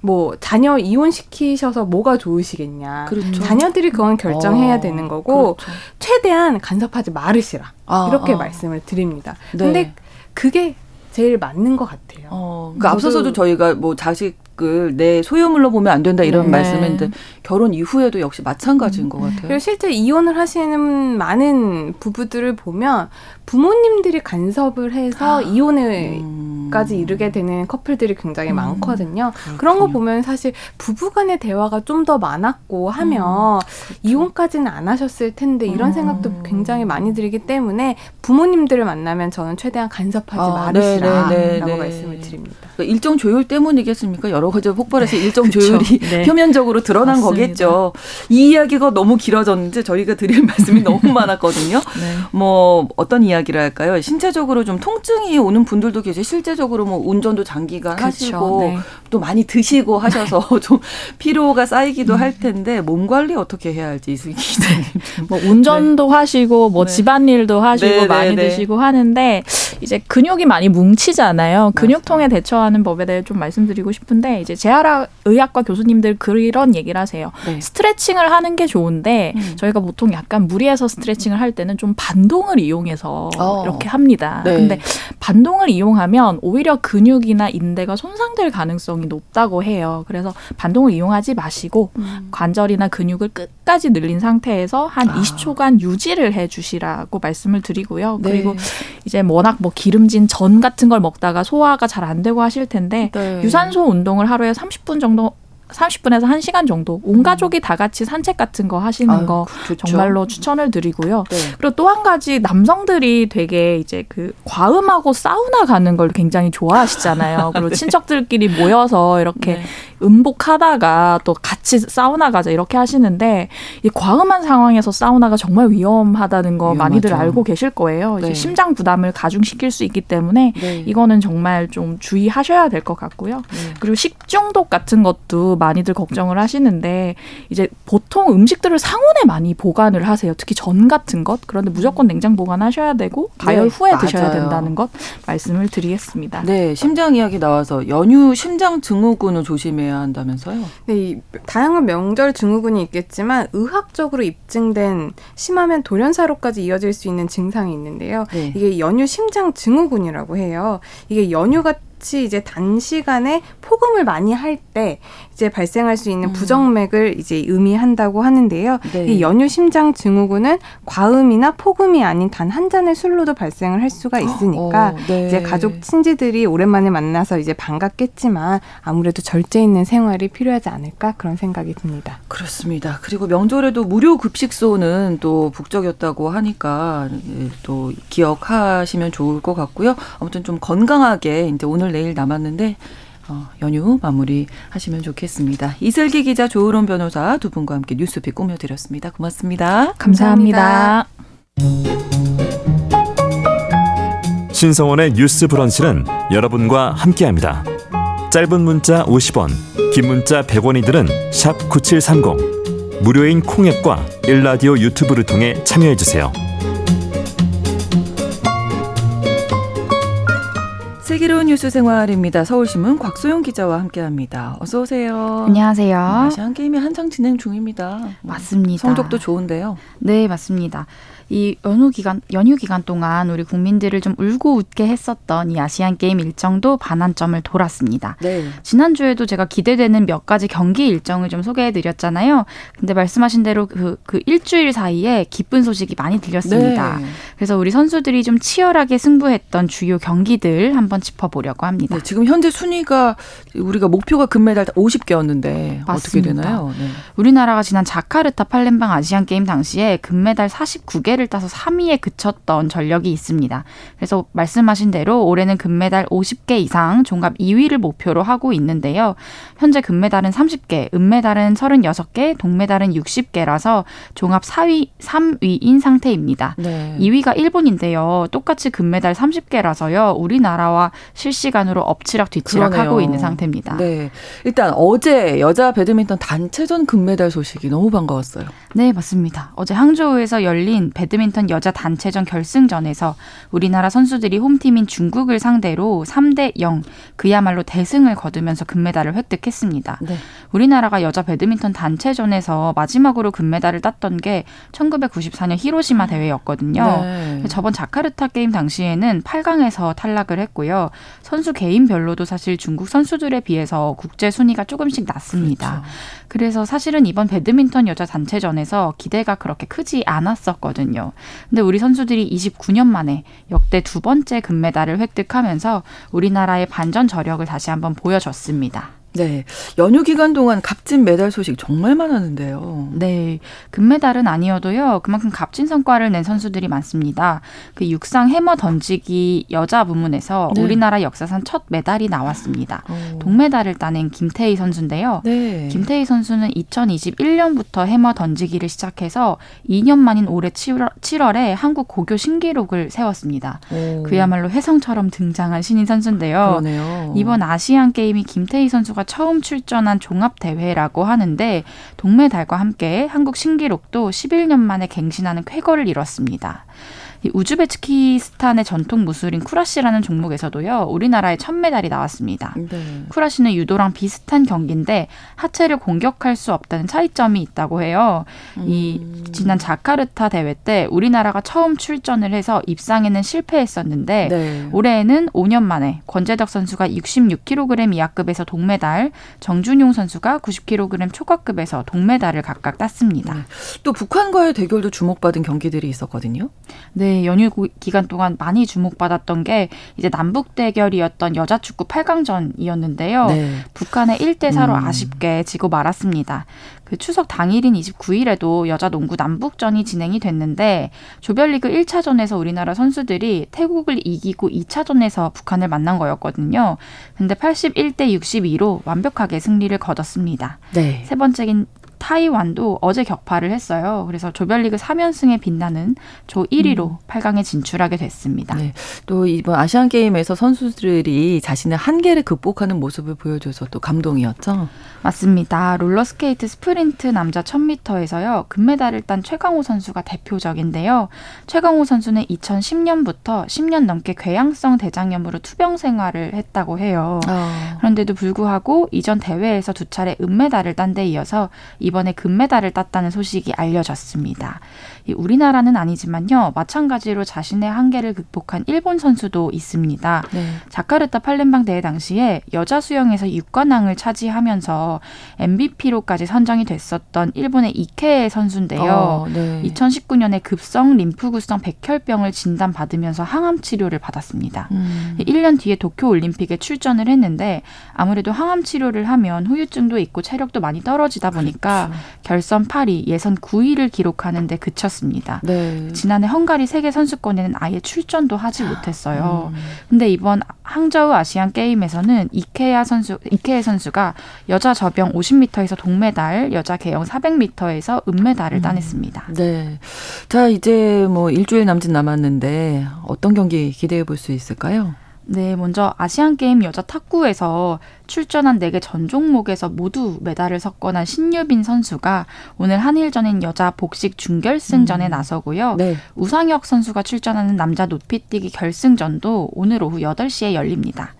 뭐 자녀 이혼시키셔서 뭐가 좋으시겠냐. 그렇죠. 자녀들이 그건 결정해야 어, 되는 거고 그렇죠. 최대한 간섭하지 말으시라. 아, 이렇게 아. 말씀을 드립니다. 네. 근데 그게 제일 맞는 것 같아요. 어, 그 앞서서도 저희가 뭐 자식 을 내 소유물로 보면 안 된다 이런 네. 말씀인데 결혼 이후에도 역시 마찬가지인 음. 것 같아요. 그리고 실제 이혼을 하시는 많은 부부들을 보면 부모님들이 간섭을 해서 아, 이혼에까지 음. 이르게 되는 커플들이 굉장히 음. 많거든요. 그렇군요. 그런 거 보면 사실 부부간의 대화가 좀 더 많았고 하면 음. 그렇죠. 이혼까지는 안 하셨을 텐데 이런 생각도 음. 굉장히 많이 들기 때문에 부모님들을 만나면 저는 최대한 간섭하지 아, 말으시라라고 네, 네, 네, 말씀을 드립니다. 그러니까 일정 조율 때문이겠습니까? 여러 가지 폭발해서 네, 일정 조율이 네. 표면적으로 드러난 맞습니다. 거겠죠. 이 이야기가 너무 길어졌는데 저희가 드릴 말씀이 너무 많았거든요. 뭐 어떤 이야기 이야기를 할까요? 신체적으로 좀 통증이 오는 분들도 계세요. 실제적으로 뭐 운전도 장기간 그렇죠. 하시고 네. 또 많이 드시고 하셔서 좀 피로가 쌓이기도 음. 할 텐데 몸 관리 어떻게 해야 할지 이수기 기자님. 뭐 운전도 네. 하시고 뭐 네. 집안일도 하시고 네, 네 많이 네. 드시고 하는데 이제 근육이 많이 뭉치잖아요. 근육통에 대처하는 법에 대해 좀 말씀드리고 싶은데 이제 재활 의학과 교수님들 그런 얘기를 하세요. 네. 스트레칭을 하는 게 좋은데 음. 저희가 보통 약간 무리해서 스트레칭을 할 때는 좀 반동을 이용해서 어. 이렇게 합니다. 네. 근데 반동을 이용하면 오히려 근육이나 인대가 손상될 가능성이 높다고 해요. 그래서 반동을 이용하지 마시고 음. 관절이나 근육을 끝까지 늘린 상태에서 한 아. 20초간 유지를 해 주시라고 말씀을 드리고요. 네. 그리고 이제 워낙 뭐 기름진 전 같은 걸 먹다가 소화가 잘 안 되고 하실 텐데 네. 유산소 운동을 하루에 30분 정도 30분에서 1시간 정도 온 음. 가족이 다 같이 산책 같은 거 하시는 아유, 거 좋죠. 정말로 추천을 드리고요. 네. 그리고 또 한 가지 남성들이 되게 이제 그 과음하고 사우나 가는 걸 굉장히 좋아하시잖아요. 그리고 네. 친척들끼리 모여서 이렇게 네. 음복하다가 또 같이 사우나 가자 이렇게 하시는데 이 과음한 상황에서 사우나가 정말 위험하다는 거 위험하죠. 많이들 알고 계실 거예요. 네. 이제 심장 부담을 가중시킬 수 있기 때문에 네. 이거는 정말 좀 주의하셔야 될 것 같고요. 네. 그리고 식중독 같은 것도 많이들 걱정을 하시는데 이제 보통 음식들을 상온에 많이 보관을 하세요. 특히 전 같은 것. 그런데 무조건 냉장 보관하셔야 되고 가열 네, 후에 맞아요. 드셔야 된다는 것 말씀을 드리겠습니다. 네, 심장 이야기 나와서 연휴 심장 증후군을 조심해야 한다면서요? 네, 이 다양한 명절 증후군이 있겠지만 의학적으로 입증된 심하면 돌연사로까지 이어질 수 있는 증상이 있는데요. 네. 이게 연휴 심장 증후군이라고 해요. 이게 연휴가 같이 이제 단시간에 폭음을 많이 할 때 이제 발생할 수 있는 음. 부정맥을 이제 의미한다고 하는데요. 네. 이 연유 심장 증후군은 과음이나 폭음이 아닌 단 한 잔의 술로도 발생을 할 수가 있으니까 어, 네. 이제 가족 친지들이 오랜만에 만나서 이제 반갑겠지만 아무래도 절제 있는 생활이 필요하지 않을까 그런 생각이 듭니다. 그렇습니다. 그리고 명절에도 무료 급식소는 또 북적였다고 하니까 예, 또 기억하시면 좋을 것 같고요. 아무튼 좀 건강하게 이제 오늘 오늘 내일 남았는데 어, 연휴 마무리 하시면 좋겠습니다. 이슬기 기자, 조으론 변호사 두 분과 함께 뉴스픽 꾸며드렸습니다. 고맙습니다. 감사합니다. 신성원의 뉴스 브런치는 여러분과 함께합니다. 짧은 문자 50원, 긴 문자 100원이들은 샵 9730. 무료인 콩앱과 일라디오 유튜브를 통해 참여해주세요. 뉴스 생활입니다. 서울신문 곽소영 기자와 함께합니다. 어서 오세요. 안녕하세요. 아시안 게임이 한창 진행 중입니다. 맞습니다. 성적도 좋은데요. 네, 맞습니다. 이 연휴 기간 연휴 기간 동안 우리 국민들을 좀 울고 웃게 했었던 이 아시안 게임 일정도 반환점을 돌았습니다. 네. 지난주에도 제가 기대되는 몇 가지 경기 일정을 좀 소개해 드렸잖아요. 근데 말씀하신 대로 그, 그 일주일 사이에 기쁜 소식이 많이 들렸습니다. 네. 그래서 우리 선수들이 좀 치열하게 승부했던 주요 경기들 한번 짚어보려고 합니다. 네, 지금 현재 순위가 우리가 목표가 금메달 50개였는데 맞습니다. 어떻게 되나요? 네. 우리나라가 지난 자카르타 팔렘방 아시안 게임 당시에 금메달 49개를 를 따서 3위에 그쳤던 전력이 있습니다. 그래서 말씀하신 대로 올해는 금메달 50개 이상 종합 2위를 목표로 하고 있는데요. 현재 금메달은 30개, 은메달은 36개, 동메달은 60개라서 종합 4위, 3위인 상태입니다. 네. 2위가 일본인데요. 똑같이 금메달 30개라서요. 우리나라와 실시간으로 엎치락 뒤치락하고 그러네요. 있는 상태입니다. 네. 일단 어제 여자 배드민턴 단체전 금메달 소식이 너무 반가웠어요. 네, 맞습니다. 어제 항저우에서 열린 배드 배드민턴 여자 단체전 결승전에서 우리나라 선수들이 홈팀인 중국을 상대로 3대 0 그야말로 대승을 거두면서 금메달을 획득했습니다. 네. 우리나라가 여자 배드민턴 단체전에서 마지막으로 금메달을 땄던 게 1994년 히로시마 대회였거든요. 네. 저번 자카르타 게임 당시에는 8강에서 탈락을 했고요. 선수 개인별로도 사실 중국 선수들에 비해서 국제 순위가 조금씩 낮습니다. 그렇죠. 그래서 사실은 이번 배드민턴 여자 단체전에서 기대가 그렇게 크지 않았었거든요. 근데 우리 선수들이 29년 만에 역대 두 번째 금메달을 획득하면서 우리나라의 반전 저력을 다시 한번 보여줬습니다. 네. 연휴 기간 동안 값진 메달 소식 정말 많았는데요. 네. 금메달은 아니어도요. 그만큼 값진 성과를 낸 선수들이 많습니다. 그 육상 해머 던지기 여자 부문에서 네. 우리나라 역사상 첫 메달이 나왔습니다. 오. 동메달을 따낸 김태희 선수인데요. 네. 김태희 선수는 2021년부터 해머 던지기를 시작해서 2년 만인 올해 7월, 7월에 한국 고교 신기록을 세웠습니다. 오. 그야말로 혜성처럼 등장한 신인 선수인데요. 그러네요. 이번 아시안 게임이 김태희 선수가 선수가 처음 출전한 종합 대회라고 하는데 동메달과 함께 한국 신기록도 11년 만에 갱신하는 쾌거를 이뤘습니다. 우즈베키스탄의 전통 무술인 쿠라시라는 종목에서도요 우리나라의 첫 메달이 나왔습니다. 네. 쿠라시는 유도랑 비슷한 경기인데 하체를 공격할 수 없다는 차이점이 있다고 해요. 음. 이 지난 자카르타 대회 때 우리나라가 처음 출전을 해서 입상에는 실패했었는데 네. 올해에는 5년 만에 권재덕 선수가 66kg 이하급에서 동메달 정준용 선수가 90kg 초과급에서 동메달을 각각 땄습니다. 네. 또 북한과의 대결도 주목받은 경기들이 있었거든요. 네, 연휴 기간 동안 많이 주목받았던 게 이제 남북 대결이었던 여자 축구 8강전이었는데요. 네. 북한의 1대 4로 음. 아쉽게 지고 말았습니다. 그 추석 당일인 29일에도 여자 농구 남북전이 진행이 됐는데 조별리그 1차전에서 우리나라 선수들이 태국을 이기고 2차전에서 북한을 만난 거였거든요. 근데 81대 62로 완벽하게 승리를 거뒀습니다. 네. 세 번째인 타이완도 어제 격파를 했어요. 그래서 조별리그 3연승에 빛나는 조 1위로 음. 8강에 진출하게 됐습니다. 네. 또 이번 아시안 게임에서 선수들이 자신의 한계를 극복하는 모습을 보여줘서 또 감동이었죠. 맞습니다. 롤러스케이트 스프린트 남자 1000m에서요. 금메달을 딴 최광호 선수가 대표적인데요. 최광호 선수는 2010년부터 10년 넘게 궤양성 대장염으로 투병 생활을 했다고 해요. 어. 그런데도 불구하고 이전 대회에서 두 차례 은메달을 딴 데 이어서 이 번에 금메달을 땄다는 소식이 알려졌습니다. 우리나라는 아니지만요. 마찬가지로 자신의 한계를 극복한 일본 선수도 있습니다. 네. 자카르타 팔렘방 대회 당시에 여자 수영에서 6관왕을 차지하면서 MVP로까지 선정이 됐었던 일본의 이케 선수인데요. 어, 네. 2019년에 급성 림프구성 백혈병을 진단받으면서 항암 치료를 받았습니다. 음. 1년 뒤에 도쿄 올림픽에 출전을 했는데 아무래도 항암 치료를 하면 후유증도 있고 체력도 많이 떨어지다 보니까 그렇죠. 결선 8위, 예선 9위를 기록하는데 그쳤 습니다. 있었습니다. 네. 지난해 헝가리 세계 선수권에는 아예 출전도 하지 못했어요. 음. 근데 이번 항저우 아시안 게임에서는 이케야 선수 이케야 선수가 여자 저병 50m에서 동메달, 여자 개영 400m에서 은메달을 음. 따냈습니다. 네. 자, 이제 뭐 일주일 남짓 남았는데 어떤 경기 기대해 볼 수 있을까요? 네, 먼저 아시안 게임 여자 탁구에서 출전한 4개 전 종목에서 모두 메달을 석권한 신유빈 선수가 오늘 한일전인 여자 복식 준결승전에 음. 나서고요. 네. 우상혁 선수가 출전하는 남자 높이뛰기 결승전도 오늘 오후 8시에 열립니다.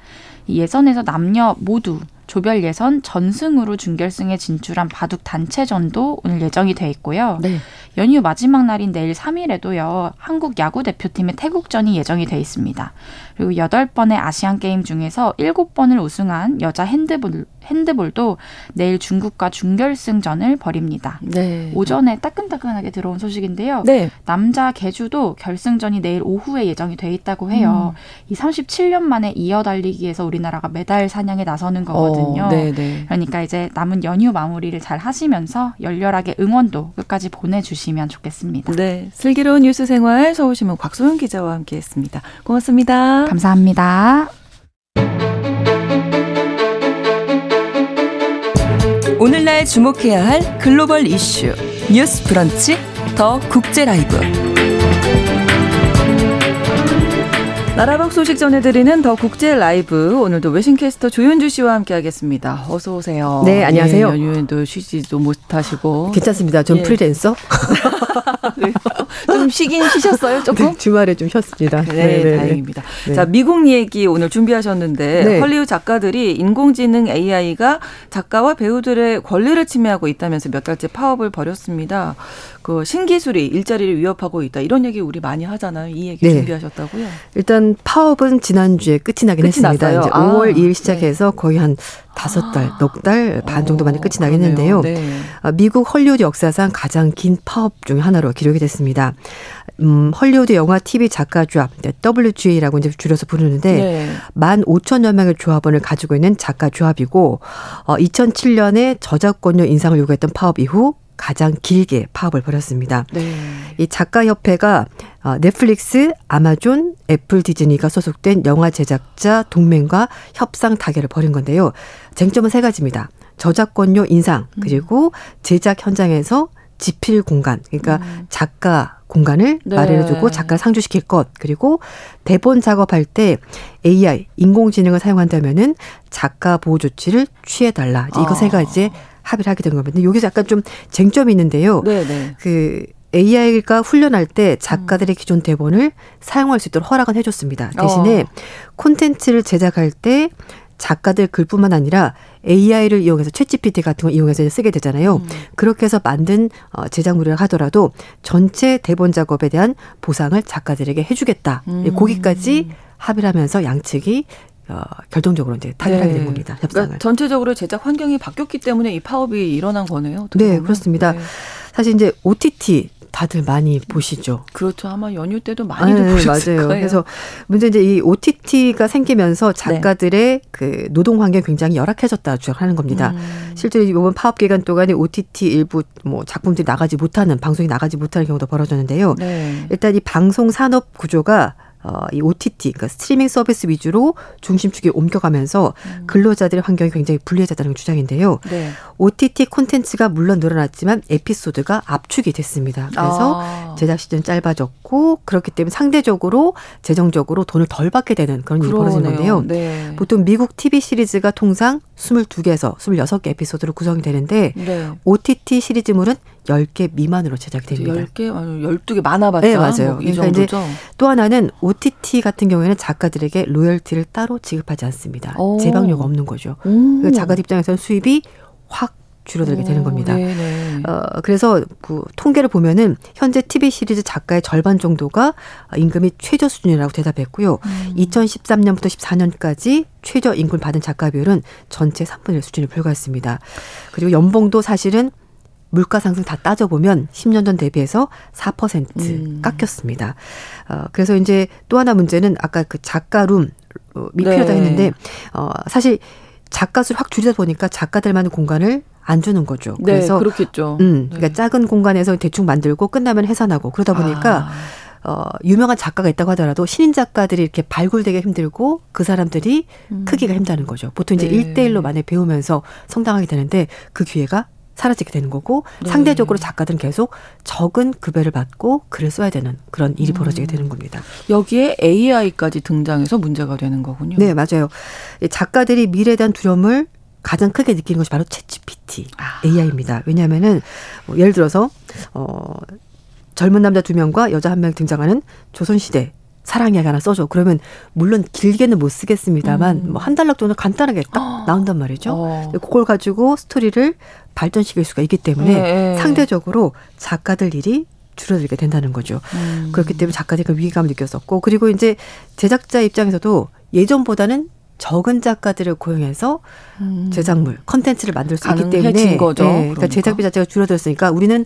예선에서 남녀 모두 조별 예선 전승으로 준결승에 진출한 바둑 단체전도 오늘 예정이 돼 있고요. 네. 연휴 마지막 날인 내일 3일에도요. 한국 야구 대표팀의 태국전이 예정이 돼 있습니다. 그리고 8번의 아시안 게임 중에서 7번을 우승한 여자 핸드볼 핸드볼도 내일 중국과 준결승전을 벌입니다. 네. 오전에 따끈따끈하게 들어온 소식인데요. 네. 남자 개주도 결승전이 내일 오후에 예정이 돼 있다고 해요. 음. 이 37년 만에 이어 달리기에서 우리나라가 메달 사냥에 나서는 거거든요. 어, 네, 네. 그러니까 이제 남은 연휴 마무리를 잘 하시면서 열렬하게 응원도 끝까지 보내주시면 좋겠습니다. 네. 슬기로운 뉴스 생활 서울신문 곽소영 기자와 함께했습니다. 고맙습니다. 감사합니다. 오늘날 주목해야 할 글로벌 이슈 뉴스 브런치 더 국제 라이브 나라 밖 소식 전해드리는 더 국제 라이브 오늘도 외신캐스터 조윤주 씨와 함께하겠습니다. 어서 오세요. 네, 안녕하세요. 예, 연휴에도 쉬지도 못하시고 괜찮습니다. 좀 예. 프리랜서. 좀 쉬긴 쉬셨어요, 조금? 네, 주말에 좀 쉬었습니다. 네, 네, 네 다행입니다. 네. 자, 미국 얘기 오늘 준비하셨는데 네. 헐리우드 작가들이 인공지능 AI가 작가와 배우들의 권리를 침해하고 있다면서 몇 달째 파업을 벌였습니다. 그 신기술이 일자리를 위협하고 있다 이런 얘기 우리 많이 하잖아요. 이 얘기 네. 준비하셨다고요? 일단 파업은 지난주에 끝이 나긴 끝이 했습니다. 났어요? 이제 5월 아, 2일 시작해서 네. 거의 한 다섯 달, 아. 넉달 반 정도 만에 끝이 나긴 했는데요. 네. 아, 미국 헐리우드 역사상 가장 긴 파업 중에 하나로 기록이 됐습니다. 음, 헐리우드 영화 TV 작가 조합, WGA라고 이제 줄여서 부르는데 네. 만 5천여 명의 조합원을 가지고 있는 작가 조합이고 어, 2007년에 저작권료 인상을 요구했던 파업 이후 가장 길게 파업을 벌였습니다. 네. 이 작가협회가 어, 넷플릭스, 아마존, 애플 디즈니가 소속된 영화 제작자 동맹과 협상 타결을 벌인 건데요. 쟁점은 세 가지입니다. 저작권료 인상, 음. 그리고 제작 현장에서 지필 공간, 그러니까 음. 작가 공간을 네. 마련해주고 작가를 상주시킬 것, 그리고 대본 작업할 때 AI, 인공지능을 사용한다면은 작가 보호 조치를 취해달라. 이거 세 아. 가지 합의를 하게 된 겁니다. 여기서 약간 좀 쟁점이 있는데요. 네네. 네. 그 AI가 훈련할 때 작가들의 기존 대본을 사용할 수 있도록 허락은 해줬습니다. 대신에 어. 콘텐츠를 제작할 때 작가들 글뿐만 아니라 AI를 이용해서 챗GPT 같은 걸 이용해서 쓰게 되잖아요. 음. 그렇게 해서 만든 어, 제작물을 하더라도 전체 대본 작업에 대한 보상을 작가들에게 해주겠다. 음. 거기까지 합의를 하면서 양측이 어, 결정적으로 이제 타결하게 네. 된 겁니다. 협상을. 그러니까 전체적으로 제작 환경이 바뀌었기 때문에 이 파업이 일어난 거네요. 네, 보면. 그렇습니다. 네. 사실 이제 OTT 다들 많이 보시죠. 그렇죠. 아마 연휴 때도 많이 네, 보셨을 맞아요. 거예요. 그래서 문제 이제 이 OTT가 생기면서 작가들의 네. 그 노동 환경 굉장히 열악해졌다 주장하는 겁니다. 음. 실제로 이번 파업 기간 동안에 OTT 일부 뭐 작품들이 나가지 못하는 방송이 나가지 못하는 경우도 벌어졌는데요. 네. 일단 이 방송 산업 구조가 어, 이 OTT, 그러니까 스트리밍 서비스 위주로 중심축이 옮겨가면서 음. 근로자들의 환경이 굉장히 불리해졌다는 주장인데요. 네. OTT 콘텐츠가 물론 늘어났지만 에피소드가 압축이 됐습니다. 그래서 아. 제작 시즌 짧아졌고 그렇기 때문에 상대적으로 재정적으로 돈을 덜 받게 되는 그런 일이 벌어진 건데요. 네. 보통 미국 TV 시리즈가 통상 22개에서 26개 에피소드로 구성이 되는데 네. OTT 시리즈물은 10개 미만으로 제작이 됩니다. 10개? 12개 많아봤자 네, 맞아요. 뭐이 그러니까 정도죠. 또 하나는 OTT 같은 경우에는 작가들에게 로열티를 따로 지급하지 않습니다. 오. 재방료가 없는 거죠. 그러니까 작가 입장에서는 수입이 확 줄어들게 되는 겁니다. 네네. 어, 그래서 그 통계를 보면은 현재 TV 시리즈 작가의 절반 정도가 임금이 최저 수준이라고 대답했고요. 음. 2013년부터 14년까지 최저 임금 받은 작가 비율은 전체 3분의 1 수준에 불과했습니다. 그리고 연봉도 사실은 물가 상승 다 따져보면 10년 전 대비해서 4% 음. 깎였습니다. 어, 그래서 이제 또 하나 문제는 아까 그 작가룸 어, 미필요다 네. 했는데 어, 사실 작가 수를 확 줄이다 보니까 작가들만의 공간을 안 주는 거죠. 네, 그래서 그렇겠죠. 음, 그러니까 네. 작은 공간에서 대충 만들고 끝나면 해산하고 그러다 보니까 아. 어, 유명한 작가가 있다고 하더라도 신인 작가들이 이렇게 발굴되기 힘들고 그 사람들이 음. 크기가 힘다는 거죠. 보통 이제 네. 1대1로 만약 배우면서 성장하게 되는데 그 기회가 사라지게 되는 거고 네. 상대적으로 작가들은 계속 적은 급여를 받고 글을 써야 되는 그런 일이 음. 벌어지게 되는 겁니다. 여기에 AI까지 등장해서 문제가 되는 거군요. 네, 맞아요. 작가들이 미래에 대한 두려움을 가장 크게 느끼는 것이 바로 챗 GPT 아. AI입니다. 왜냐하면은 뭐 예를 들어서 어 젊은 남자 두 명과 여자 한 명 등장하는 조선시대 사랑 이야기 하나 써줘. 그러면 물론 길게는 못 쓰겠습니다만 음. 뭐한 달락 정도 간단하게 딱 나온단 말이죠. 어. 그걸 가지고 스토리를 발전시킬 수가 있기 때문에 네. 상대적으로 작가들 일이 줄어들게 된다는 거죠. 음. 그렇기 때문에 작가들이 위기감을 느꼈었고 그리고 이제 제작자 입장에서도 예전보다는 적은 작가들을 고용해서 음. 제작물, 컨텐츠를 만들 수 있기 때문에 거죠. 네, 그러니까, 그러니까 제작비 자체가 줄어들었으니까 우리는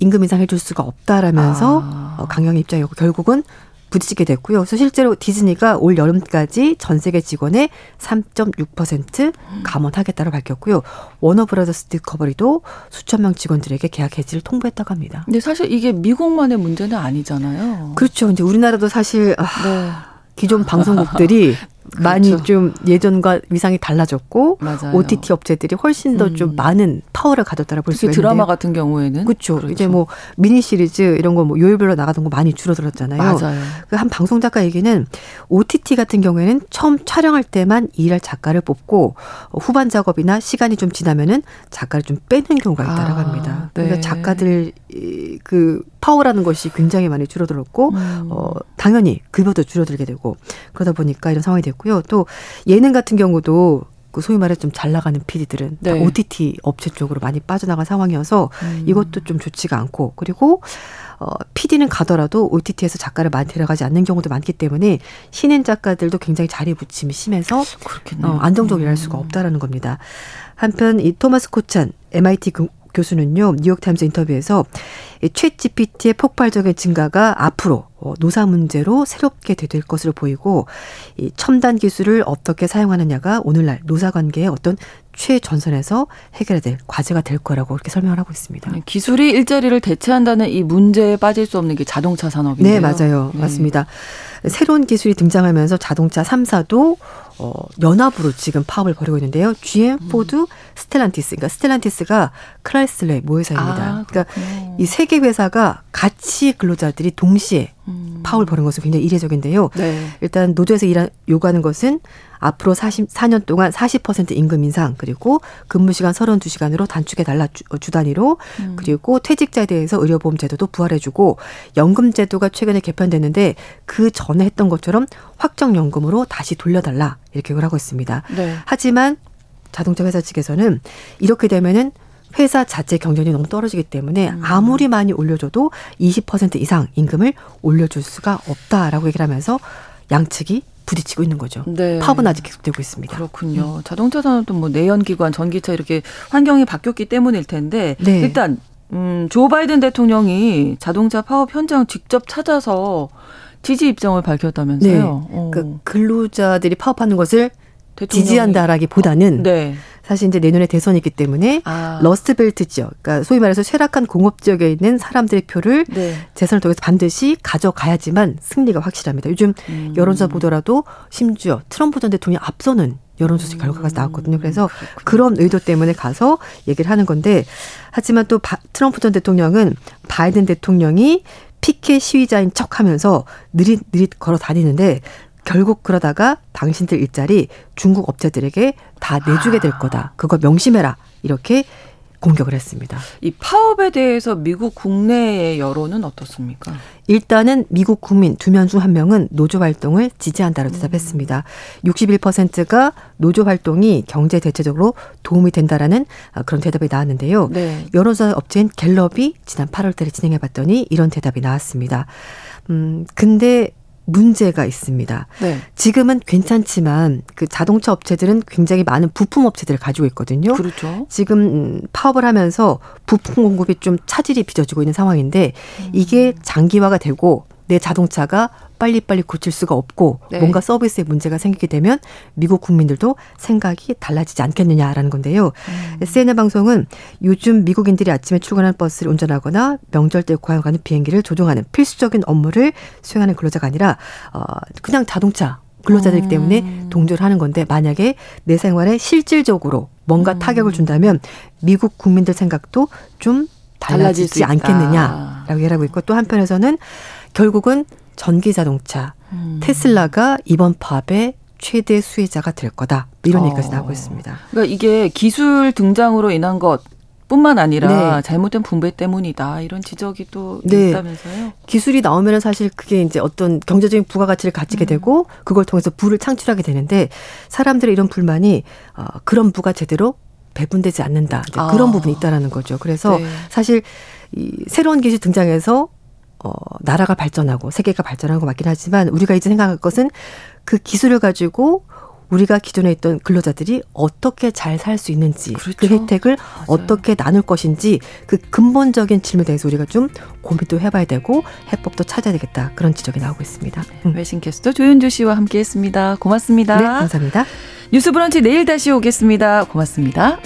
임금 인상 해 줄 수가 없다라면서 아. 어, 강경 입장이었고 결국은 부딪히게 됐고요. 그래서 실제로 디즈니가 올 여름까지 전 세계 직원의 3.6% 감원하겠다고 밝혔고요. 워너브라더스 디커버리도 수천 명 직원들에게 계약 해지를 통보했다고 합니다. 근데 사실 이게 미국만의 문제는 아니잖아요. 그렇죠. 이제 우리나라도 사실 아, 네. 기존 방송국들이 그렇죠. 많이 좀 예전과 위상이 달라졌고 맞아요. OTT 업체들이 훨씬 더좀 음. 많은 파워를 가졌다라 볼수 있는데 드라마 같은 경우에는 그렇죠. 그렇죠. 이제 뭐 미니 시리즈 이런 거 뭐 요일별로 나가던 거 많이 줄어들었잖아요. 맞아요. 그 한 방송 작가 얘기는 OTT 같은 경우에는 처음 촬영할 때만 일할 작가를 뽑고 후반 작업이나 시간이 좀 지나면은 작가를 좀 빼는 경우가 있다라고 아, 합니다. 그러니까 네. 작가들 그 파워라는 것이 굉장히 많이 줄어들었고 음. 어 당연히 급여도 줄어들게 되고 그러다 보니까 이런 상황이 됐고 있고요. 또 예능 같은 경우도 그 소위 말해 좀 잘 나가는 PD들은 네. OTT 업체 쪽으로 많이 빠져나간 상황이어서 음. 이것도 좀 좋지가 않고 그리고 어, PD는 가더라도 OTT에서 작가를 많이 데려가지 않는 경우도 많기 때문에 신인 작가들도 굉장히 자리 부침이 심해서 어, 안정적으로 일할 수가 음. 없다라는 겁니다. 한편 이 토마스 코찬 MIT 교수는요 뉴욕타임스 인터뷰에서 최 GPT의 폭발적인 증가가 앞으로 어, 노사 문제로 새롭게 될 것으로 보이고 이 첨단 기술을 어떻게 사용하느냐가 오늘날 노사 관계의 어떤 최전선에서 해결해야 될 과제가 될 거라고 그렇게 설명을 하고 있습니다. 네, 기술이 일자리를 대체한다는 이 문제에 빠질 수 없는 게 자동차 산업인데요. 네, 맞아요. 네. 맞습니다. 새로운 기술이 등장하면서 자동차 3사도 어, 연합으로 지금 파업을 벌이고 있는데요. GM, 포드, 음. 스텔란티스. 그러니까 스텔란티스가 크라이슬러의 모회사입니다. 아, 그러니까 이 세 개 회사가 같이 근로자들이 동시에 음. 파업을 벌인 것은 굉장히 이례적인데요. 네. 일단 노조에서 일하, 요구하는 것은 앞으로 4년 동안 40% 임금 인상 그리고 근무 시간 32시간으로 단축해 달라 주, 주 단위로 음. 그리고 퇴직자에 대해서 의료보험 제도도 부활해 주고 연금 제도가 최근에 개편됐는데 그 전에 했던 것처럼 확정 연금으로 다시 돌려달라 이렇게 요구를 하고 있습니다. 네. 하지만 자동차 회사 측에서는 이렇게 되면은 회사 자체 경쟁이 너무 떨어지기 때문에 음. 아무리 많이 올려줘도 20% 이상 임금을 올려줄 수가 없다라고 얘기를 하면서 양측이 부딪히고 있는 거죠. 네. 파업은 아직 계속되고 있습니다. 그렇군요. 음. 자동차 산업도 뭐 내연기관, 전기차 이렇게 환경이 바뀌었기 때문일 텐데 네. 일단 음, 조 바이든 대통령이 자동차 파업 현장 직접 찾아서 지지 입장을 밝혔다면서요. 네. 어. 그 근로자들이 파업하는 것을 지지한다라기보다는 네. 사실 이제 내년에 대선이 있기 때문에 아. 러스트벨트 지역, 그러니까 소위 말해서 쇠락한 공업 지역에 있는 사람들의 표를 네. 재선을 통해서 반드시 가져가야지만 승리가 확실합니다. 요즘 음. 여론조사 보더라도 심지어 트럼프 전 대통령이 앞서는 여론조사 결과가 나왔거든요. 그래서 그렇군요. 그런 의도 때문에 가서 얘기를 하는 건데 하지만 또 바, 트럼프 전 대통령은 바이든 대통령이 피켓 시위자인 척하면서 느릿느릿 걸어 다니는데 결국 그러다가 당신들 일자리 중국 업체들에게 다 내주게 될 거다. 그거 명심해라. 이렇게 공격을 했습니다. 이 파업에 대해서 미국 국내의 여론은 어떻습니까? 일단은 미국 국민 두 명 중 한 명은 노조 활동을 지지한다고 대답했습니다. 61%가 노조 활동이 경제 대체적으로 도움이 된다라는 아, 그런 대답이 나왔는데요. 네. 여론조사 업체인 갤럽이 지난 8월달에 진행해 봤더니 이런 대답이 나왔습니다. 음, 근데 문제가 있습니다. 네. 지금은 괜찮지만 그 자동차 업체들은 굉장히 많은 부품 업체들을 가지고 있거든요. 그렇죠. 지금 음, 파업을 하면서 부품 공급이 좀 차질이 빚어지고 있는 상황인데 이게 장기화가 되고 내 자동차가 빨리빨리 고칠 수가 없고 네. 뭔가 서비스에 문제가 생기게 되면 미국 국민들도 생각이 달라지지 않겠느냐라는 건데요. 음. CNN 방송은 요즘 미국인들이 아침에 출근하는 버스를 운전하거나 명절 때 고향 가는 비행기를 조종하는 필수적인 업무를 수행하는 근로자가 아니라 어 그냥 자동차 근로자들이기 때문에 음. 동조를 하는 건데 만약에 내 생활에 실질적으로 뭔가 음. 타격을 준다면 미국 국민들 생각도 좀 달라지지 않겠느냐라고 얘기하고 있고 또 한편에서는 결국은 전기 자동차 음. 테슬라가 이번 파업의 최대 수혜자가 될 거다 이런 어. 얘기까지 나오고 있습니다. 그러니까 이게 기술 등장으로 인한 것. 뿐만 아니라 네. 잘못된 분배 때문이다 이런 지적이 또 네. 있다면서요? 기술이 나오면 사실 그게 이제 어떤 경제적인 부가가치를 가지게 음. 되고 그걸 통해서 부를 창출하게 되는데 사람들의 이런 불만이 어, 그런 부가 제대로 배분되지 않는다 아. 그런 부분이 있다라는 거죠. 그래서 네. 사실 이 새로운 기술 등장해서 어, 나라가 발전하고 세계가 발전하는 거 맞긴 하지만 우리가 이제 생각할 것은 그 기술을 가지고 우리가 기존에 있던 근로자들이 어떻게 잘 살 수 있는지 그 그렇죠. 그 혜택을 맞아요. 어떻게 나눌 것인지 그 근본적인 질문에 대해서 우리가 좀 고민도 해봐야 되고 해법도 찾아야 되겠다 그런 지적이 나오고 있습니다. 음. 외신 캐스터 조윤주 씨와 함께했습니다. 고맙습니다. 네, 감사합니다. 뉴스브런치 내일 다시 오겠습니다. 고맙습니다.